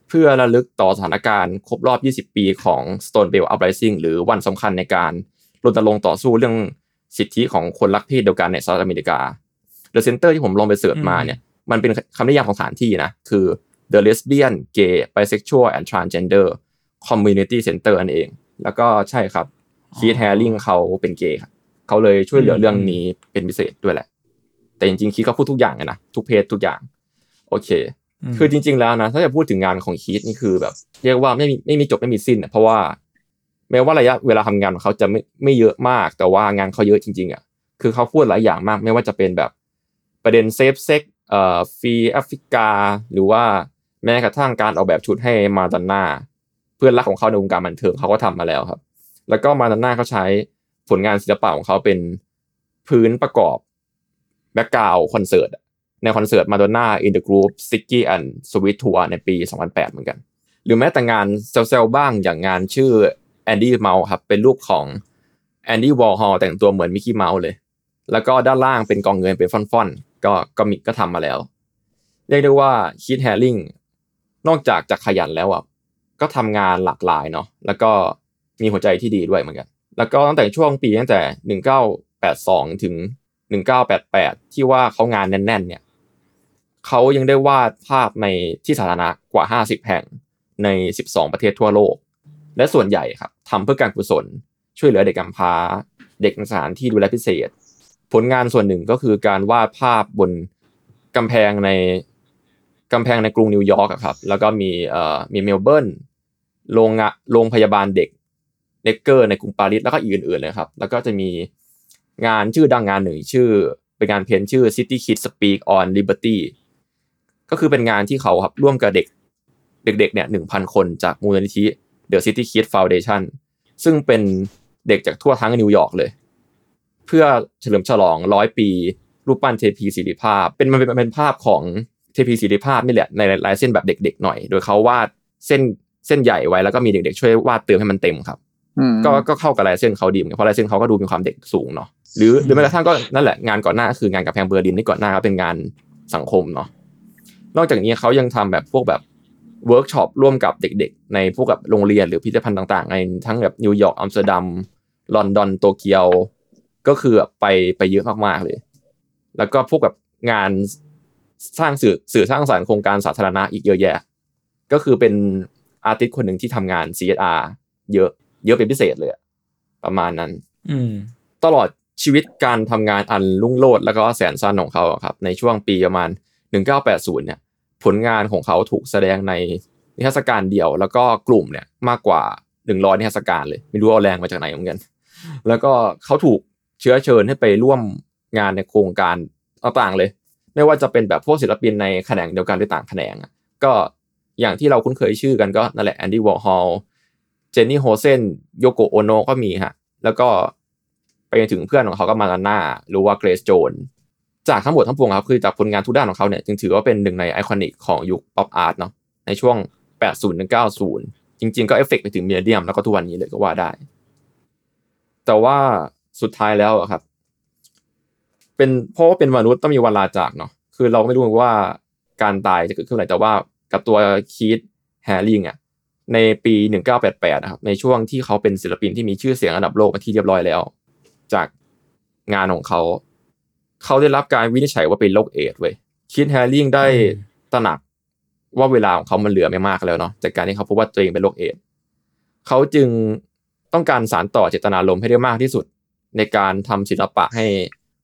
เพื่อระลึกต่อสถานการณ์ครบรอบ 20 ปีของ Stonewall Uprising หรือวันสำคัญในการรณรงค์ต่อสู้เรื่องสิทธิของคนรักเพศเดียวกันในสหรัฐอเมริกา The Center ที่ผมลองไป search มาเนี่ย มันเป็นคำนิยามของสถานที่นะคือ The Lesbian Gay Bisexual and Transgender Community Center นั่นเอง แล้วก็ใช่ครับคีธแฮร์ริงเขาเป็นเกย์ครับเขาเลยช่วยเหลือเรื่องนี้เป็นพิเศษด้วยแหละ แต่จริงๆคีธก็พูดทุกอย่างอะนะทุกเพศทุกอย่าง โอเค คือจริง ๆแล้วนะ ถ้าจะพูดถึงงานของคีธนี่คือแบบ เรียกว่าไม่มีไม่มีจบไม่มีสิ้นอะเพราะว่า แม้ว่าระยะเวลาทำงานของเขาจะไม่ไม่เยอะมาก แต่ว่างานเขาเยอะจริง ๆอะคือเขาพูดหลายอย่างมาก ไม่ว่าจะเป็นแบบประเด็น safe sex เอ่อ Free Africa หรือว่าแม้กระทั่งการออกแบบชุดให้มาดอนน่าเพื่อนรักของเขาในวงการบันเทิงเขาก็ทำมาแล้วครับ แล้วก็มาดอนน่าเขาใช้ผลงานศิลปะของเขาเป็นพื้นประกอบ background คอนเสิร์ตในคอนเสิร์ตมาดอนน่า Into the Groove Sticky and Sweet Tour ในปี 2008 เหมือนกัน หรือแม้แต่งานเซลล์บ้างอย่างงานชื่อ Andy Mouse ครับเป็นรูปของแอนดี้วอลฮอลแต่งตัวเหมือนมิกกี้เมาส์เลย แล้วก็ด้านล่างเป็นกองเงินเป็นฟ่อน ก็ก็มีก็ทำมาแล้ว เรียกได้ว่าคีธแฮร์ริงนอกจากจะขยันแล้วอะก็ทำงานหลากหลายเนาะแล้วก็มีหัวใจที่ดีด้วยเหมือนกัน แล้วก็ตั้งแต่ช่วงปีตั้งแต่1982ถึง1988ที่ว่าเขางานแน่น ๆ เนี่ยเขายังได้วาดภาพในที่สาธารณะกว่า50แห่งใน 12 ประเทศทั่วโลก และส่วนใหญ่ครับทำเพื่อการกุศล ช่วยเหลือเด็กกำพร้า เด็กสถานที่ดูแลพิเศษ ผลงานส่วนหนึ่งก็คือการวาดภาพบนกำแพงในกำแพงในกรุงนิวยอร์กครับ แล้วก็มีเอ่อมีเมลเบิร์นโรงงะโรงพยาบาลเด็กเนกเกอร์ในกรุงปารีสแล้วก็อื่นๆเลยครับ แล้วก็จะมีงานชื่อดังงานหนึ่งชื่อ เป็นงานเพ้นชื่อ City Kids Speak on Liberty ก็คือเป็นงานที่เขาครับร่วมกับเด็กเด็กๆเนี่ยหนึ่งพันคนจากมูลนิธิ The City Kids Foundation ซึ่งเป็นเด็กจากทั่วทั้งนิวยอร์กเลย เพื่อเฉลิมฉลองร้อยปีรูปปั้นเทพีศิริภาพเป็นมันเป็นมันเป็นภาพของเทพีเสรีภาพนี่แหละในลายเส้นแบบเด็กๆหน่อย โดยเขาวาดเส้นเส้นใหญ่ไว้แล้วก็มีเด็กๆช่วยวาดเติมให้มันเต็มครับอืมก็ก็เข้ากับลายเส้นเขาดีเหมือนกันเพราะลายเส้นเขาก็ดูมีความเด็กสูงเนาะหรือหรือแม้กระทั่งก็นั่นแหละงานก่อนหน้าก็คืองานกำแพงเบอร์ลินที่ก่อนหน้าก็เป็นงานสังคมเนาะนอกจากนี้เขายังทำแบบพวกแบบเวิร์กช็อปร่วมกับเด็ก ๆ ในพวกกับโรงเรียนหรือพิพิธภัณฑ์ต่างๆในทั้งแบบนิวยอร์กอัมสเตอร์ดัมลอนดอนโตเกียว ก็คือไปไปเยอะมากๆเลย แล้วก็พวกกับงานสร้างสื่อสื่อสร้างสรรค์โครงการสาธารณะอีกเยอะแยะ ก็คือเป็นอาร์ติสต์คนหนึ่งที่ทำงาน CSR เยอะเยอะเป็นพิเศษเลยอะประมาณนั้น อืมตลอดชีวิตการทำงานอันรุ่งโรจน์แล้วก็แสนสั้นของเขาอะครับ ในช่วงปีประมาณ 1980 เนี่ย ผลงานของเขาถูกแสดงในนิทรรศการเดี่ยวแล้วก็กลุ่มเนี่ยมากกว่า 100 นิทรรศการเลย ไม่รู้เอาแรงมาจากไหนเหมือนกัน แล้วก็เขาถูก เชื้อเชิญให้ไปร่วมงานในโครงการต่างๆเลย ไม่ว่าจะเป็นแบบพวกศิลปินในแขนงเดียวกันหรือต่างแขนงอะก็อย่างที่เราคุ้นเคยชื่อกันก็นั่นแหละแอนดี้วอร์ฮอลเจนนี่โฮลเซอร์โยโกโอโนก็มีฮะแล้วก็ไปถึงเพื่อนของเขาก็มาดอนน่าหรือว่าเกรซโจนส์จากทั้งหมดทั้งปวงครับคือจากผลงานทุกด้านของเขาเนี่ยจึงถือว่าเป็นหนึ่งใน iconic ของยุค pop art เนาะในช่วง 80ถึง90 จริง ๆ ก็เอฟเฟกไปถึง millennium แล้วก็ทุกวันนี้เลยก็ว่าได้ แต่ว่า สุดท้ายแล้วอะครับ เป็นเพราะว่าเป็นมนุษย์ต้องมีวันลาจากเนาะคือเราไม่รู้ว่าการตายจะเกิดขึ้นเมื่อไหร่แต่ว่ากับตัวคีธแฮร์ริงอะในปี 1988นะครับในช่วงที่เขาเป็นศิลปินที่มีชื่อเสียงระดับโลกเป็นที่เรียบร้อยแล้ว จากงานของเขา เขาได้รับการวินิจฉัยว่าเป็นโรคเอดส์เว้ยคีธแฮร์ริงได้ตระหนักว่าเวลาของเขามันเหลือไม่มากแล้วเนาะจากการที่เขาพบว่าตัวเองเป็นโรคเอดส์เขาจึงต้องการสานต่อเจตนารมณ์ให้ได้มากที่สุด ในการทำศิลปะให้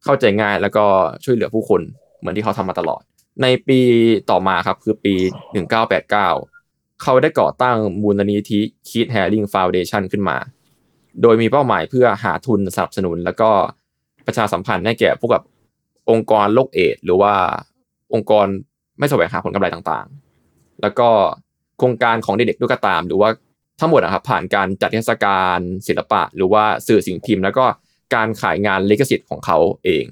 เข้าใจง่าย แล้วก็ช่วยเหลือผู้คนเหมือนที่เขาทำมาตลอด ในปีต่อมาครับคือปี 1989 เขาได้ก่อตั้งมูลนิธิคีธแฮร์ริง Foundation ขึ้นมา โดยมีเป้าหมายเพื่อหาทุนสนับสนุน แล้วก็ประชาสัมพันธ์ให้แก่พวกแบบองค์กรโรคเอดส์หรือว่าองค์กรไม่แสวงหาผลกำไรต่างๆ แล้วก็โครงการของเด็กๆด้วยก็ตาม หรือว่าทั้งหมดนะครับผ่านการจัดเทศกาลศิลปะ หรือว่าสื่อสิ่งพิมพ์ แล้วก็ การขายงานลิขสิทธิ์ของเขาเอง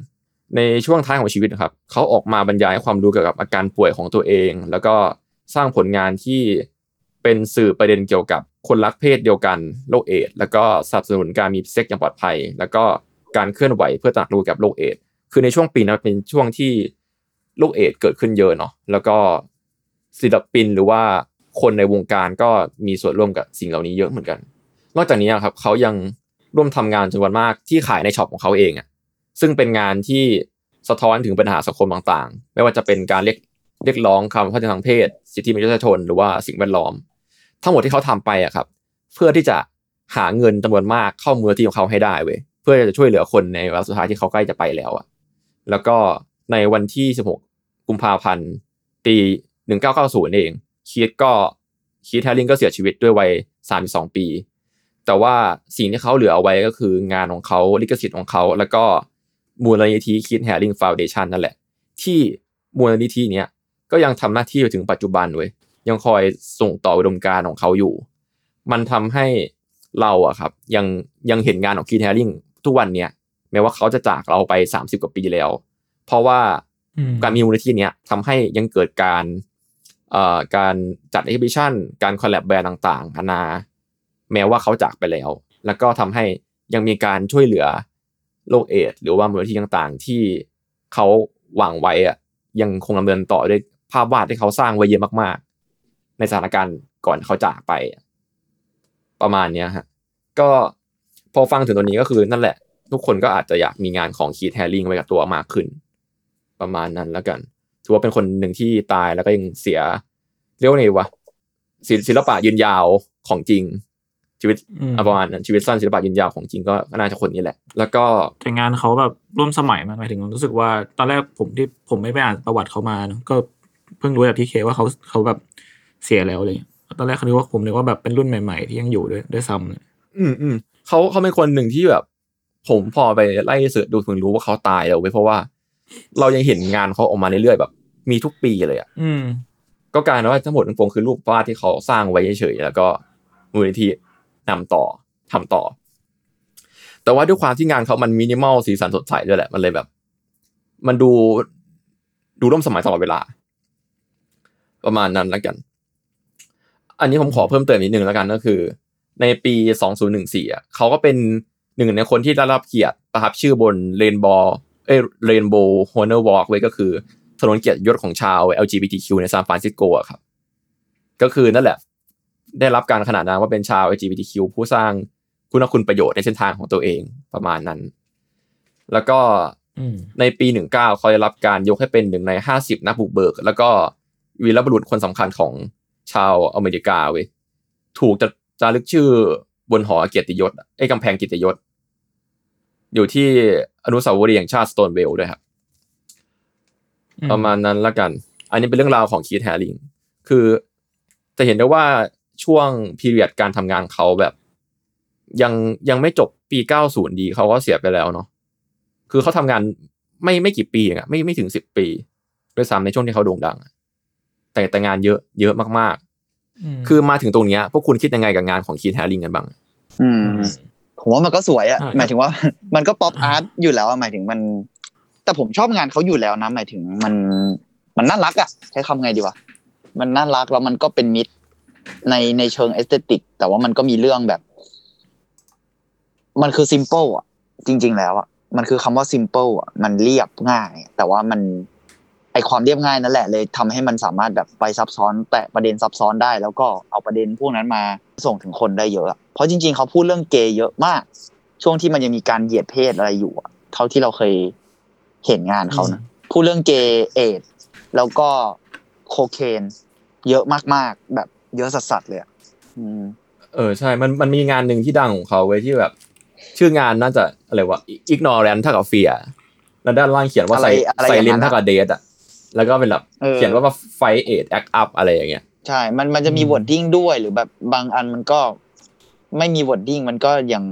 ในช่วงท้ายของชีวิตนะครับเขาออกมาบรรยายความรู้เกี่ยวกับอาการป่วยของตัวเอง แล้วก็สร้างผลงานที่เป็นสื่อประเด็นเกี่ยวกับคนรักเพศเดียวกันโรคเอดส์แล้วก็สนับสนุนการมีเซ็กซ์อย่างปลอดภัย แล้วก็การเคลื่อนไหวเพื่อตระหนักรู้กับโรคเอดส์คือในช่วงปีนั้นเป็นช่วงที่โรคเอดส์เกิดขึ้นเยอะเนาะแล้วก็ศิลปินหรือว่าคนในวงการก็มีส่วนร่วมกับสิ่งเหล่านี้เยอะเหมือนกัน นอกจากนี้ครับเขายัง ร่วมทำงานจำนวนมากที่ขายในช็อปของเขาเองอะซึ่งเป็นงานที่สะท้อนถึงปัญหาสังคมต่างๆ ไม่ว่าจะเป็นการเรียกเรียกร้องคำพัฒนาทางเพศ สิทธิมนุษยชนหรือว่าสิ่งแวดล้อม ทั้งหมดที่เขาทำไปอะครับ เพื่อที่จะหาเงินจำนวนมากเข้ามือที่ของเขาให้ได้เว้ยเพื่อจะช่วยเหลือคนในวันสุดท้ายที่เขาใกล้จะไปแล้วอะแล้วก็ในวันที่ 16 กุมภาพันธ์ ปี 1990 เอง คีตก็คีตแฮร์ริงก็เสียชีวิตด้วยวัย 32 ปี แต่ว่าสิ่งที่เขาเหลือเอาไว้ก็คืองานของเขาลิขสิทธิ์ของเขา แล้วก็มูลนิธิคิดแฮร์ริงฟาวเดชันนั่นแหละ ที่มูลนิธิเนี้ยก็ยังทำหน้าที่ไปถึงปัจจุบันเว้ยยังคอยส่งต่ออุดมการณ์ของเขาอยู่ มันทำให้เราอะครับ ยังยังเห็นงานของคีธแฮริงทุกวันเนี้ยแม้ว่าเขาจะจากเราไป 30 กว่าปีแล้ว เพราะว่าอืมการมีมูลนิธิเนี้ยทำให้ยังเกิดการเอ่อการจัด exhibition การ collab แบรนด์ต่างๆนานา แม้ว่าเขาจากไปแล้ว แล้วก็ทำให้ยังมีการช่วยเหลือโรคเอดส์หรือว่ามูลนิธิต่างๆ ที่เขาหวังไว้อะยังคงดำเนินต่อด้วยภาพวาดที่เขาสร้างไว้เยอะมากๆ ในสถานการณ์ก่อนเขาจากไป ประมาณเนี้ยฮะก็พอฟังถึงตัวนี้ก็คือนั่นแหละ ทุกคนก็อาจจะอยากมีงานของคีทแฮร์ริงไว้กับตัวมากขึ้น ประมาณนั้นแล้วกันถือว่าเป็นคนหนึ่งที่ตายแล้วก็ยังเสียเรียกว่าไงวะศิลปะยืนยาวของจริง ชีวิตอืมอะประมาณนั้นชีวิตสั้นศิลปะยืนยาวของจริงก็น่าจะคนนี้แหละ แล้วก็แต่งานเขาแบบร่วมสมัยมากหมายถึงรู้สึกว่า ตอนแรกผมที่ผมไม่ไปอ่านประวัติเขามาเนอะก็เพิ่งรู้จากที่เคว่าเขาเขาแบบเสียแล้วเลยตอนแรกเขาคิดว่าผมนึกว่าแบบเป็นรุ่นใหม่ ๆ ที่ยังอยู่ด้วยด้วยซ้ำเลยอืมอืมเขาเขาเป็นคนหนึ่งที่แบบ ผมพอไปไล่เสิร์ชดูถึงรู้ว่าเขาตายแล้วเว้ยเพราะว่า เรายังเห็นงานเขาออกมาเรื่อยๆแบบ มีทุกปีเลยอะอืม ก็กลายเป็นว่าทั้งหมดทั้งปวงคือรูปวาดที่เขาสร้างไว้เฉยๆแล้วก็มูลนิธิ นำต่อทำต่อ แต่ว่าด้วยความที่งานเขามันมินิมอลสีสันสดใสด้วยแหละ มันเลยแบบ มันดูดูร่วมสมัยตลอดเวลา ประมาณนั้นแล้วกัน อันนี้ผมขอเพิ่มเติมนิดนึงแล้วกันก็คือ ในปี 2014อะเขาก็เป็นหนึ่งในคนที่ได้รับเกียรติประทับชื่อบนเรนบอเอ้Rainbow Honor Walk ไว้ก็คือถนนเกียรติยศของชาว LGBTQ ในซานฟรานซิสโกอะครับ ก็คือนั่นแหละ ได้รับการขนานนามว่าเป็นชาว LGBTQ ผู้สร้างคุณคุณประโยชน์ในเส้นทางของตัวเองประมาณนั้น แล้วก็อืมในปี 19 เขาได้รับการยกให้เป็นหนึ่งใน 50 นักบุกเบิก แล้วก็วีรบุรุษคนสำคัญของชาวอเมริกาเว้ยถูกจะจารึกชื่อบนหอเกียรติยศไอ้กำแพงเกียรติยศ อยู่ที่อนุสาวรีย์แห่งชาติสโตนเวลด้วยครับอืมประมาณนั้นละกัน อันนี้เป็นเรื่องราวของคีธแฮริง คือจะเห็นได้ว่า ช่วงพีเรียดการทำงานเขาแบบ ยังยังไม่จบปี90ดีเขาก็เสียไปแล้วเนาะคือเขาทำงานไม่ไม่กี่ปีเองอะไม่ไม่ถึง10ปีด้วยซ้ำในช่วงที่เขาโด่งดังอะแต่แต่งานเยอะเยอะมากๆ คือมาถึงตรงเนี้ยพวกคุณคิดยังไงกับงานของคีธแฮริงกันบ้าง อืมผมว่ามันก็สวยอะอ่าหมายถึงว่า มันก็ pop art อยู่แล้วอะหมายถึงมัน แต่ผมชอบงานเขาอยู่แล้วนะหมายถึงมันมันน่ารักอะใช้คำไงดีวะมันน่ารักแล้วมันก็เป็นมิตร ในในเชิง aesthetic แต่ว่ามันก็มีเรื่องแบบ มันคือซิมเ l ิลอะจริง ๆ แล้วอะมันคือคำว่าซิมเ l ิลอะมันเรียบง่าย แต่ว่ามัน ไอความเรียบง่ายนั่นแหละเลยทำให้มันสามารถแบบไปซับซ้อน แต่ประเด็นซับซ้อนได้ แล้วก็เอาประเด็นพวกนั้นมาส่งถึงคนได้เยอะอะเพราะจริง ๆ เขาพูดเรื่องเกย์เยอะมาก ช่วงที่มันยังมีการเหยียดเพศอะไรอยู่อะเท่าที่เราเคยเห็นงานเขานะพูดเรื่องเกย์เอดส์แล้วก็โคเคนเยอะมากๆ แบบ เยอะสัสๆเลยอะอืมเออใช่ มันมันมีงานหนึ่งที่ดังของเขาไว้ยที่แบบ ชื่องานน่าจะอะไรวะ ignorance เท่ากับ fear แล้วด้านล่างเขียนว่าอะไรใส่อะไรใส่อย่างนั้นลินอะเท่ากับ dead อะแล้วก็เป็นแบบเออเขียนว่าว่า fight aid act up อะไรอย่างเงี้ยใช่ มันมันจะมีอืม wording ด้วยหรือแบบบางอันมันก็ไม่มี wording มันก็ยัง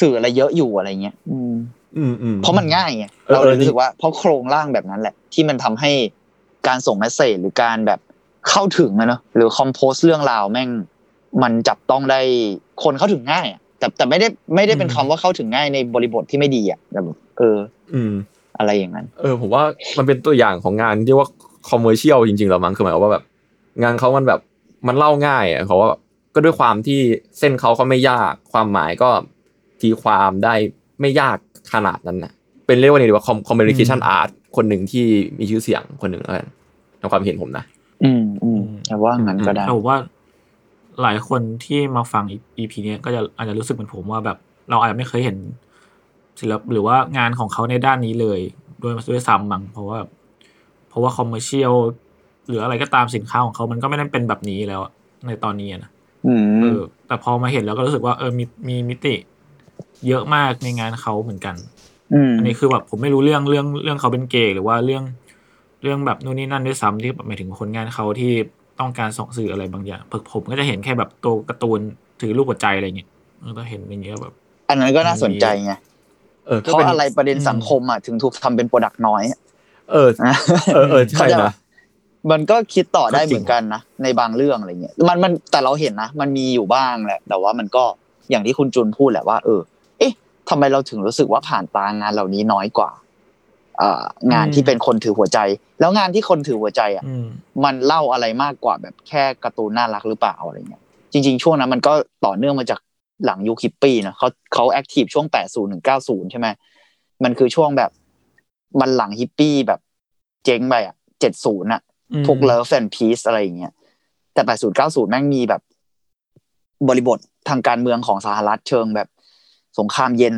สื่ออะไรเยอะอยู่อะไรเงี้ย อืม อืมอืมเพราะมันง่ายไงเออเราเลยเออรู้สึกว่าเพราะโครงร่างแบบนั้นแหละ ที่มันทำให้การส่ง message หรือการแบบ เข้าถึงอะเนอะหรือ compose เรื่องราวแม่ง มันจับต้องได้คนเข้าถึงง่ายอะแต่แต่ไม่ได้ไม่ได้เป็นคำว่าเข้าถึงง่ายในบริบทที่ไม่ดีอะแต่แบบเออ อืม อะไรอย่างนั้น เออ ผมว่ามันเป็นตัวอย่างของงานที่ว่า commercial จริงๆแล้วมั้งคือหมายความว่าแบบ งานเขามันแบบมันเล่าง่ายอะเขาว่าก็ด้วยความที่เส้นเขาเขาไม่ยากความหมายก็ตีความได้ไม่ยากขนาดนั้นนะเป็นเรียกว่าไงดีว่า communication art คนหนึ่งที่มีชื่อเสียงคนหนึ่งแล้วกันในความเห็นผมนะ อืมอืมแต่ว่างั้นก็ได้แต่ผมว่า หลายคนที่มาฟัง EP เนี้ยก็จะอาจจะรู้สึกเหมือนผมว่าแบบ เราอาจจะไม่เคยเห็นศิลปหรือว่างานของเขาในด้านนี้เลยด้วยด้วยซ้ำมั้งเพราะว่า เพราะว่าคอมเมอร์เชียลหรืออะไรก็ตามสินค้าของเขามันก็ไม่ได้เป็นแบบนี้แล้วอะในตอนนี้อะนะอืมเออ แต่พอมาเห็นแล้วก็รู้สึกว่าเออมีมีมิติ เยอะมากในงานเขาเหมือนกันอืมอันนี้คือแบบผมไม่รู้เรื่องเรื่องเรื่องเขาเป็นเกย์หรือว่าเรื่อง เรื่องแบบนู่นนี่นั่นด้วยซ้ำที่แบบหมายถึงผลงานเขาที่ต้องการส่งสื่ออะไรบางอย่างผมผมก็จะเห็นแค่แบบตัวการ์ตูนถือรูปหัวใจอะไรเงี้ยแล้วก็เห็นอย่างเงี้ยแบบ อันนั้นก็น่าสนใจไงเออเพก็ราะเป็นอะไรประเด็นสังคมอะถึงถูกทำเป็นโปรดักต์น้อย เออเออเออใช่เข้าจนะปมันก็คิดต่อได้ก็จริงเหมือนกันนะในบางเรื่องอะไรเงี้ยมันมันแต่เราเห็นนะ มันมีอยู่บ้างแหละ แต่ว่ามันก็อย่างที่คุณจุนพูดแหละว่า เออ เอ๊ะทำไมเราถึงรู้สึกว่าผ่านตางานเหล่านี้น้อยกว่าอ่า งานที่เป็นคนถือหัวใจ แล้วงานที่คนถือหัวใจอะอืมมันเล่าอะไรมากกว่าแบบแค่การ์ตูนน่ารักหรือเปล่าอะไรเงี้ยจริง ๆ ช่วงนั้นมันก็ต่อเนื่องมาจากหลังยุคฮิปปี้นะเขาเขา active ช่วง80ถึง90ใช่ไหมมันคือช่วงแบบมันหลังฮิปปี้แบบเจ๊งไปอะ70อะพวก Love and Peace อะไรอย่างเงี้ยแต่80 90แม่งมีแบบ บริบททางการเมืองของสหรัฐเชิงแบบสงครามเย็น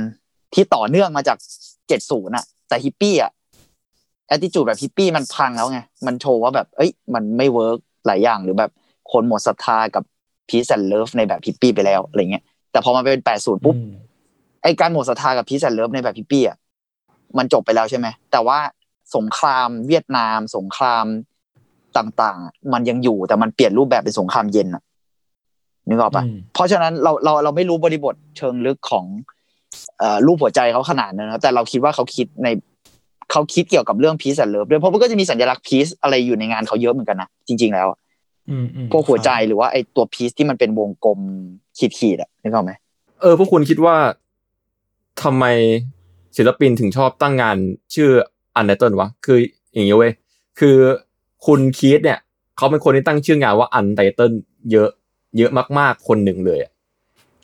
ที่ต่อเนื่องมาจาก70น่ะ แต่ฮิปปี้อะแอตติจูดแบบฮิปปี้มันพังแล้วไง มันโชว์ว่าแบบ เอ้ย มันไม่ work หลายอย่างหรือแบบคนหมดศรัทธากับ Peace and Love ในแบบฮิปปี้ไปแล้วอะไรเงี้ย แต่พอมาเป็น80ปุ๊บ ไอการหมดศรัทธากับ Peace and Love ในแบบฮิปปี้อะ มันจบไปแล้วใช่ไหม แต่ว่าสงครามเวียดนาม สงครามต่างๆ มันยังอยู่แต่มันเปลี่ยนรูปแบบเป็นสงครามเย็นอะนึกออกปะอืมเพราะฉะนั้นเราเราเราไม่รู้บริบทเชิงลึกของเอ่อ รูปหัวใจเขาขนาดนั้นนะแต่เราคิดว่าเขาคิดในเขาคิดเกี่ยวกับเรื่องพีซแอนเลิฟด้วยเพราะมันก็จะมีสัญลักษณ์พีซอะไรอยู่ในงานเขาเยอะเหมือนกันนะจริง ๆ แล้วอะอืมอืมพวกหัวใจหรือว่าไอตัวพีซที่มันเป็นวงกลมขีดๆอะนึกออกไหมเออพวกคุณคิดว่าทำไมศิลปินถึงชอบตั้งงานชื่ออันไนเติลวะคืออย่างนี้เว้ยคือคุณคีตเนี่ยเขาเป็นคนที่ตั้งชื่องานว่าอันไตเติลเยอะ เยอะมากๆคนหนึ่งเลยอะ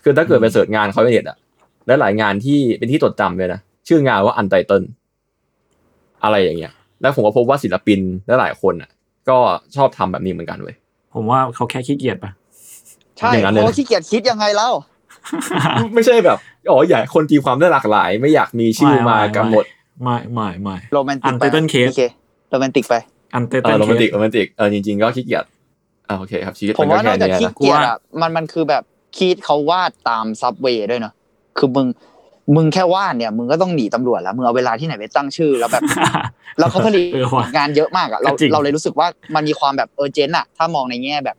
คือถ้าเกิดไปเสิร์ชงานเขาในเน็ตอะ และหลายงานที่เป็นที่จดจำเลยนะ ชื่องานว่าอันไตเติลอะไรอย่างเงี้ย แล้วผมก็พบว่าศิลปินและหลายคนอะก็ชอบทำแบบนี้เหมือนกันเว้ยผมว่าเขาแค่ขี้เกียจปะใช่อย่างนั้นเลยเพราะขี้เกียจคิดยังไงเล่าไม่ใช่แบบอ๋ออยากให้คนตีความได้หลากหลาย ไม่อยากมีชื่อมากำหนดไม่ไม่ไม่โรแมนติกไป Untitled Case โอเคโรแมนติกไปอันเตเอตัอนโรแมนติกเคโรแมนติกเออจริงๆก็ขี้เกียจอ่าโอเคครับชีวิตผมมันก็ว่านแค่อกจากเนี้ยขี้นะเกียจอะมันมันคือแบบคีดเขาวาดตามซับเวย์ด้วยเนาะ คือมึงมึงแค่วาดเนี่ยมึงก็ต้องหนีตำรวจแล้วมึงเอาเวลาที่ไหนไปตั้งชื่อแล้วแบบแล้วเขาผลิตเออว่ะงานเยอะมากอะเราก็จริงเราเลยรู้สึกว่ามันมีความแบบเออเจนอะ ถ้ามองในแง่แบบ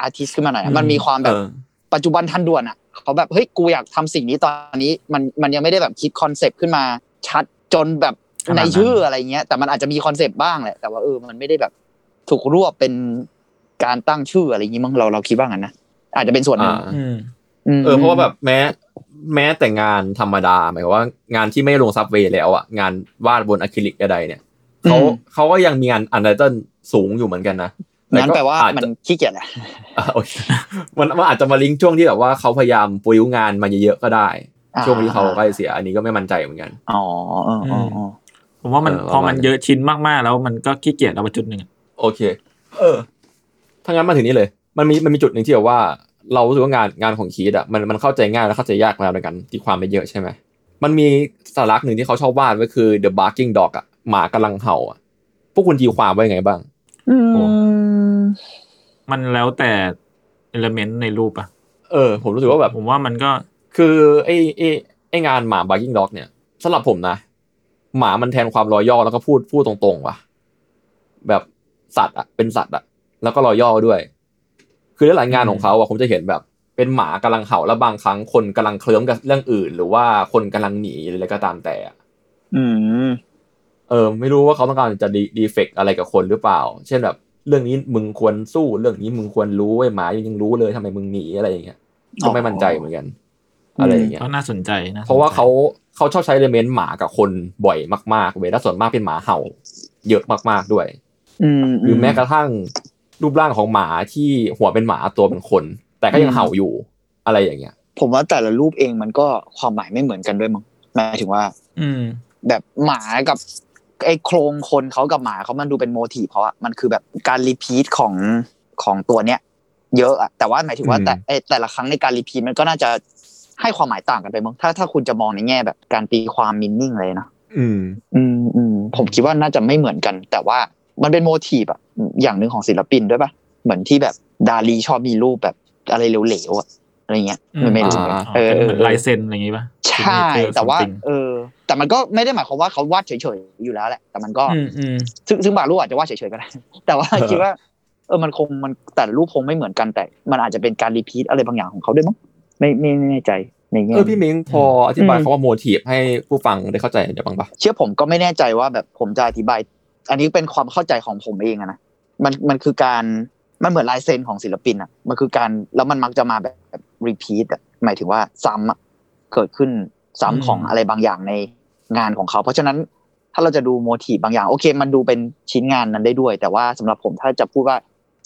artist ขึ้นมาหน่อยอะมันมีความแบบเออปัจจุบันทันด่วนอะเขาแบบเฮ้ยกูอยากทำสิ่งนี้ตอนนี้ มันมันยังไม่ได้แบบคิด concept ขึ้นมาชัดจนแบบขนาดนั้นในชื่ออะไรเงี้ย แต่มันอาจจะมี concept บ้างแหละแต่ว่าเออมันไม่ได้แบบถูกรวบเป็นการตั้งชื่ออะไรอย่างงี้มั้งเราเราคิดว่างั้นนะอาจจะเป็นส่วนหนึ่งอ่าอืมมเออเพราะว่าแบบแม้ แม้แต่งานธรรมดาหมายความว่างานที่ไม่ลง subway แล้วอะงานวาดบนอะคริลิกใดๆเนี่ยเขาเขาก็ยังมีงานอันเดอร์เติลสูงอยู่เหมือนกันนะงั้นแปลว่าอจมันจะขี้เกียจแหละอะโอเคมันมันอาจจะมาลิงก์ช่วงที่แบบว่าเขาพยายามปุยงานมาเยอะๆก็ได้อ่าช่วงที่เขาใกล้เสียอันนี้ก็ไม่มั่นใจเหมือนกันอ๋อเออเออเออผมว่ามันเออพอมันประมาณนั้นเยอะชิ้นมากๆ แล้วมันก็ขี้เกียจเอาไปจุดหนึ่งอะโอเค เออถ้างั้นมาถึงนี้เลย มันมีมันมีจุดหนึ่งที่แบบว่า เรารู้สึกว่างานงานของคีดอะมันมันเข้าใจง่ายและเข้าใจยากแล้วในกันตีความไปเยอะใช่ไหมมันมีสารักหนึ่งที่เขาชอบวาดไว้คือ the barking dog อะหมากำลังเห่าอะพวกคุณตีความไว้ยังไงบ้างมันแล้วแต่เอลเมนต์ในรูปอะเออ ผมรู้สึกว่าแบบผมว่ามันก็ คือไอ้ไอ้ไอ้งานหมา barking dog เนี่ยสำหรับผมนะหมามันแทนความรอยย่อแล้วก็พูดพูดตรงๆว่ะ แบบสัตว์อะเป็นสัตว์อะแล้วก็รอยย่อด้วย คือหลายๆงานของเขาอะผมจะเห็นแบบเป็นหมากำลังเห่าแล้วบางครั้งคนกำลังเคลิ้มกับเรื่องอื่น หรือว่าคนกำลังหนีหรืออะไรก็ตามแต่อะอืมเออ ไม่รู้ว่าเขาต้องการจะดีดีเฟกอะไรกับคนหรือเปล่า เช่นแบบ เรื่องนี้มึงควรสู้เรื่องนี้มึงควรรู้ไอ้หมายังรู้เลยทำไมมึงหนีอะไรอย่างเงี้ยก็ไม่มั่นใจเหมือนกัน อะไรอย่างเงี้ยก็น่าสนใจนะเพราะว่าเขาเขาชอบใช้เอลเมนต์หมากับคนบ่อยมากๆเว้ยแล้วส่วนมากเป็นหมาเห่า เยอะมากๆด้วยอืมหรือแม้กระทั่ง รูปร่างของหมาที่หัวเป็นหมาตัวเป็นคน แต่ก็ยังเห่าอยู่อะไรอย่างเงี้ย ผมว่าแต่ละรูปเองมันก็ความหมายไม่เหมือนกันด้วยมั้งหมายถึงว่า อืม แบบหมากับไอ้โครงคนเขากับหมาเขามันดูเป็น motif เพราะอะมันคือแบบการ repeat ของของตัวเนี้ยเยอะอะแต่ว่าหมายถึงว่าอืมแต่ไอ้แต่ละครั้งในการ repeat มันก็น่าจะให้ความหมายต่างกันไปมั้งถ้าถ้าคุณจะมองในแง่แบบการตีความ meaning เลยนะอืม อืมอืมผมคิดว่าน่าจะไม่เหมือนกัน แต่ว่า มันเป็น motif อะอย่างหนึ่งของศิลปินด้วยปะเหมือนที่แบบดาลีชอบมีรูปแบบอะไรเหลวๆอะอะไรเงี้ยอืมไม่รู้อ่าเออเป็นเอเหมืออนลายเซ็นอะไรอย่างงี้ป่ะใช่ Signature แต่ว่า something เออ แต่มันก็ไม่ได้หมายความว่าเขาวาดเฉยๆอยู่แล้วแหละ แต่มันก็อืมอืมซึ่งซึ่งบางรูปอาจจะวาดเฉยๆก็ได้แต่ว่าเออคิดว่า เออมันคงมันแต่ละรูปคงไม่เหมือนกันแต่ มันอาจจะเป็นการ repeat อะไรบางอย่างของเขาด้วยมั้งไม่ไม่ไม่แน่ใจในแง่เออพี่มิงพออธิบายอืมคำว่า motif ให้ผู้ฟังได้เข้าใจเดี๋ยวบ้างปะเชื่อผมก็ไม่แน่ใจว่าแบบผมจะอธิบาย อันนี้เป็นความเข้าใจของผมเองอะนะมันมันคือการมันเหมือนลายเซ็นของศิลปินอะมันคือการแล้วมันมักจะมาแบบแบบ repeat อะหมายถึงว่าซ้ำอะเกิดขึ้นซ้ำของอะไรบางอย่างในงานของเขา เพราะฉะนั้นถ้าเราจะดู motif บางอย่างโอเค มันดูเป็นชิ้นงานนั้นได้ด้วย แต่ว่าสำหรับผมถ้าจะพูดว่า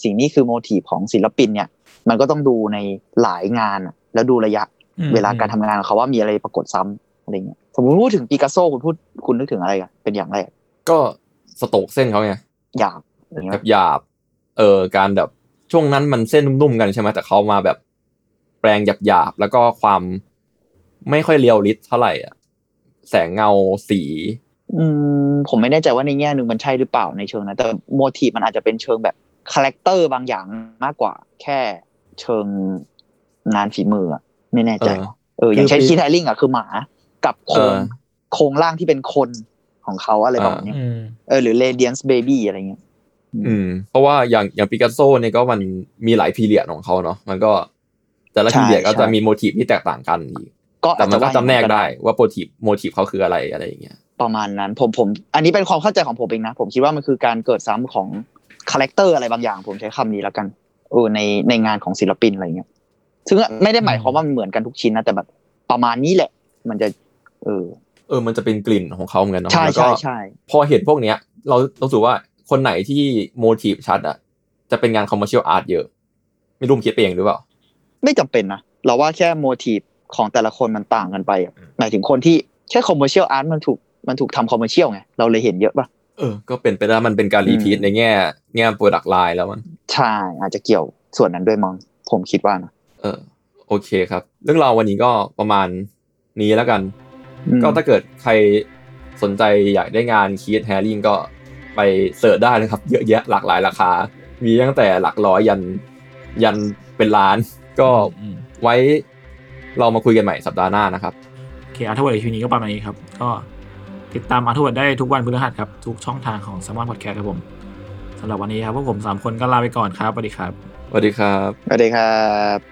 สิ่งนี้คือโมทีฟของศิลปินเนี่ย มันก็ต้องดูในหลายงานอะแล้วดูระยะอืมเวลาการทำงานของเขาว่ามีอะไรปรากฏซ้ำอะไรเงี้ยสมมติพูดถึงปิกัสโซคุณพูดคุณนึกถึงอะไรกันเป็นอย่างแรกก็ สโตกเส้นเขาไงหยาบอย่างเงี้แบยบหยาบ เออการแบบช่วงนั้นมันเส้นนุ่มๆกันใช่ไหมแต่เขามาแบบแปลงหยาบๆแล้วก็ความไม่ค่อยเรียวลิสเท่าไหร่อะแสงเงาสี อืผมไม่แน่ใจว่าในแง่หนึ่งมันใช่หรือเปล่าในเชิงนั้นแต่ motif มันอาจจะเป็นเชิงแบบ character บางอย่างมากกว่า แค่เชิงงานฝีมืออะไม่แน่ใจ เออเอออย่างเช่นคือคีธ แฮริงอะคือหมา กับโครงเออโครงร่างที่เป็นคน ของเขาอะไรประมาณเนี้ยอืมเออหรือ Radiance Baby อะไรเงี้ยอืม เพราะว่าอย่างอย่างปิกัสโซเนี่ยก็มันมีหลาย period ของเขาเนาะมันก็ แต่ละใช่พีเรียดก็ใช่จะมี motif ที่แตกต่างกันอีกก็แต่อาจมันจะก็ว่าจำแนกอย่างได้ว่า motif motif เขาคืออะไรอะไรอย่างเงี้ยประมาณนั้นผมผม อันนี้เป็นความเข้าใจของผมเองนะ ผมคิดว่ามันคือการเกิดซ้ำของ character อะไรบางอย่าง ผมใช้คำนี้แล้วกันเออในในงานของศิลปินอะไรเงี้ยซึ่งไม่ได้หมายความว่ามันเหมือนกันทุกชิ้นนะแต่แบบประมาณนี้แหละ มันจะ เออ เออมันจะเป็นกลิ่นของเขาเหมือนกันเนาะใช่แล้วก็ใช่ใช่พอเห็นพวกเนี้ย เราเรารู้สึกว่าคนไหนที่ motif ชัดอะจะเป็นงาน commercial art เยอะ ไม่รู้มันคิดไปเองหรือเปล่า ไม่จำเป็นนะ เราว่าแค่ motif ของแต่ละคนมันต่างกันไปอะหมายถึงคนที่แค่ commercial art มันถูกมันถูกทำ commercial ไง เราเลยเห็นเยอะป่ะเเออ ก็เป็นไปได้มันเป็นการ repeat อืมในแง่แง่ product line แล้วมัน ใช่ อาจจะเกี่ยวส่วนนั้นด้วยมั้งผมคิดว่านะ เออ โอเคครับ เรื่องราววันนี้ก็ประมาณนี้แล้วกันอืม ก็ถ้าเกิดใครสนใจอยากได้งานคีธ แฮริงก็ไป search ได้เลยครับ เยอะแยะหลากหลายราคา มีตั้งแต่หลักร้อยยันยันเป็นล้าน ก็อืมไว้เรามาคุยกันใหม่สัปดาห์หน้านะครับโอเคอาร์ทเวิร์ดทีนี้ก็ประมาณนี้ครับ ก็ติดตามอาร์ทเวิร์ดได้ทุกวันพฤหัสครับ ทุกช่องทางของ s ซ m มอนพอดแคสต์ครับผมสำหรับวันนี้ครับพวกผมสามคนก็ลาไปก่อนครับสวัสดีครับสวัสดีครับสวัสดีครับ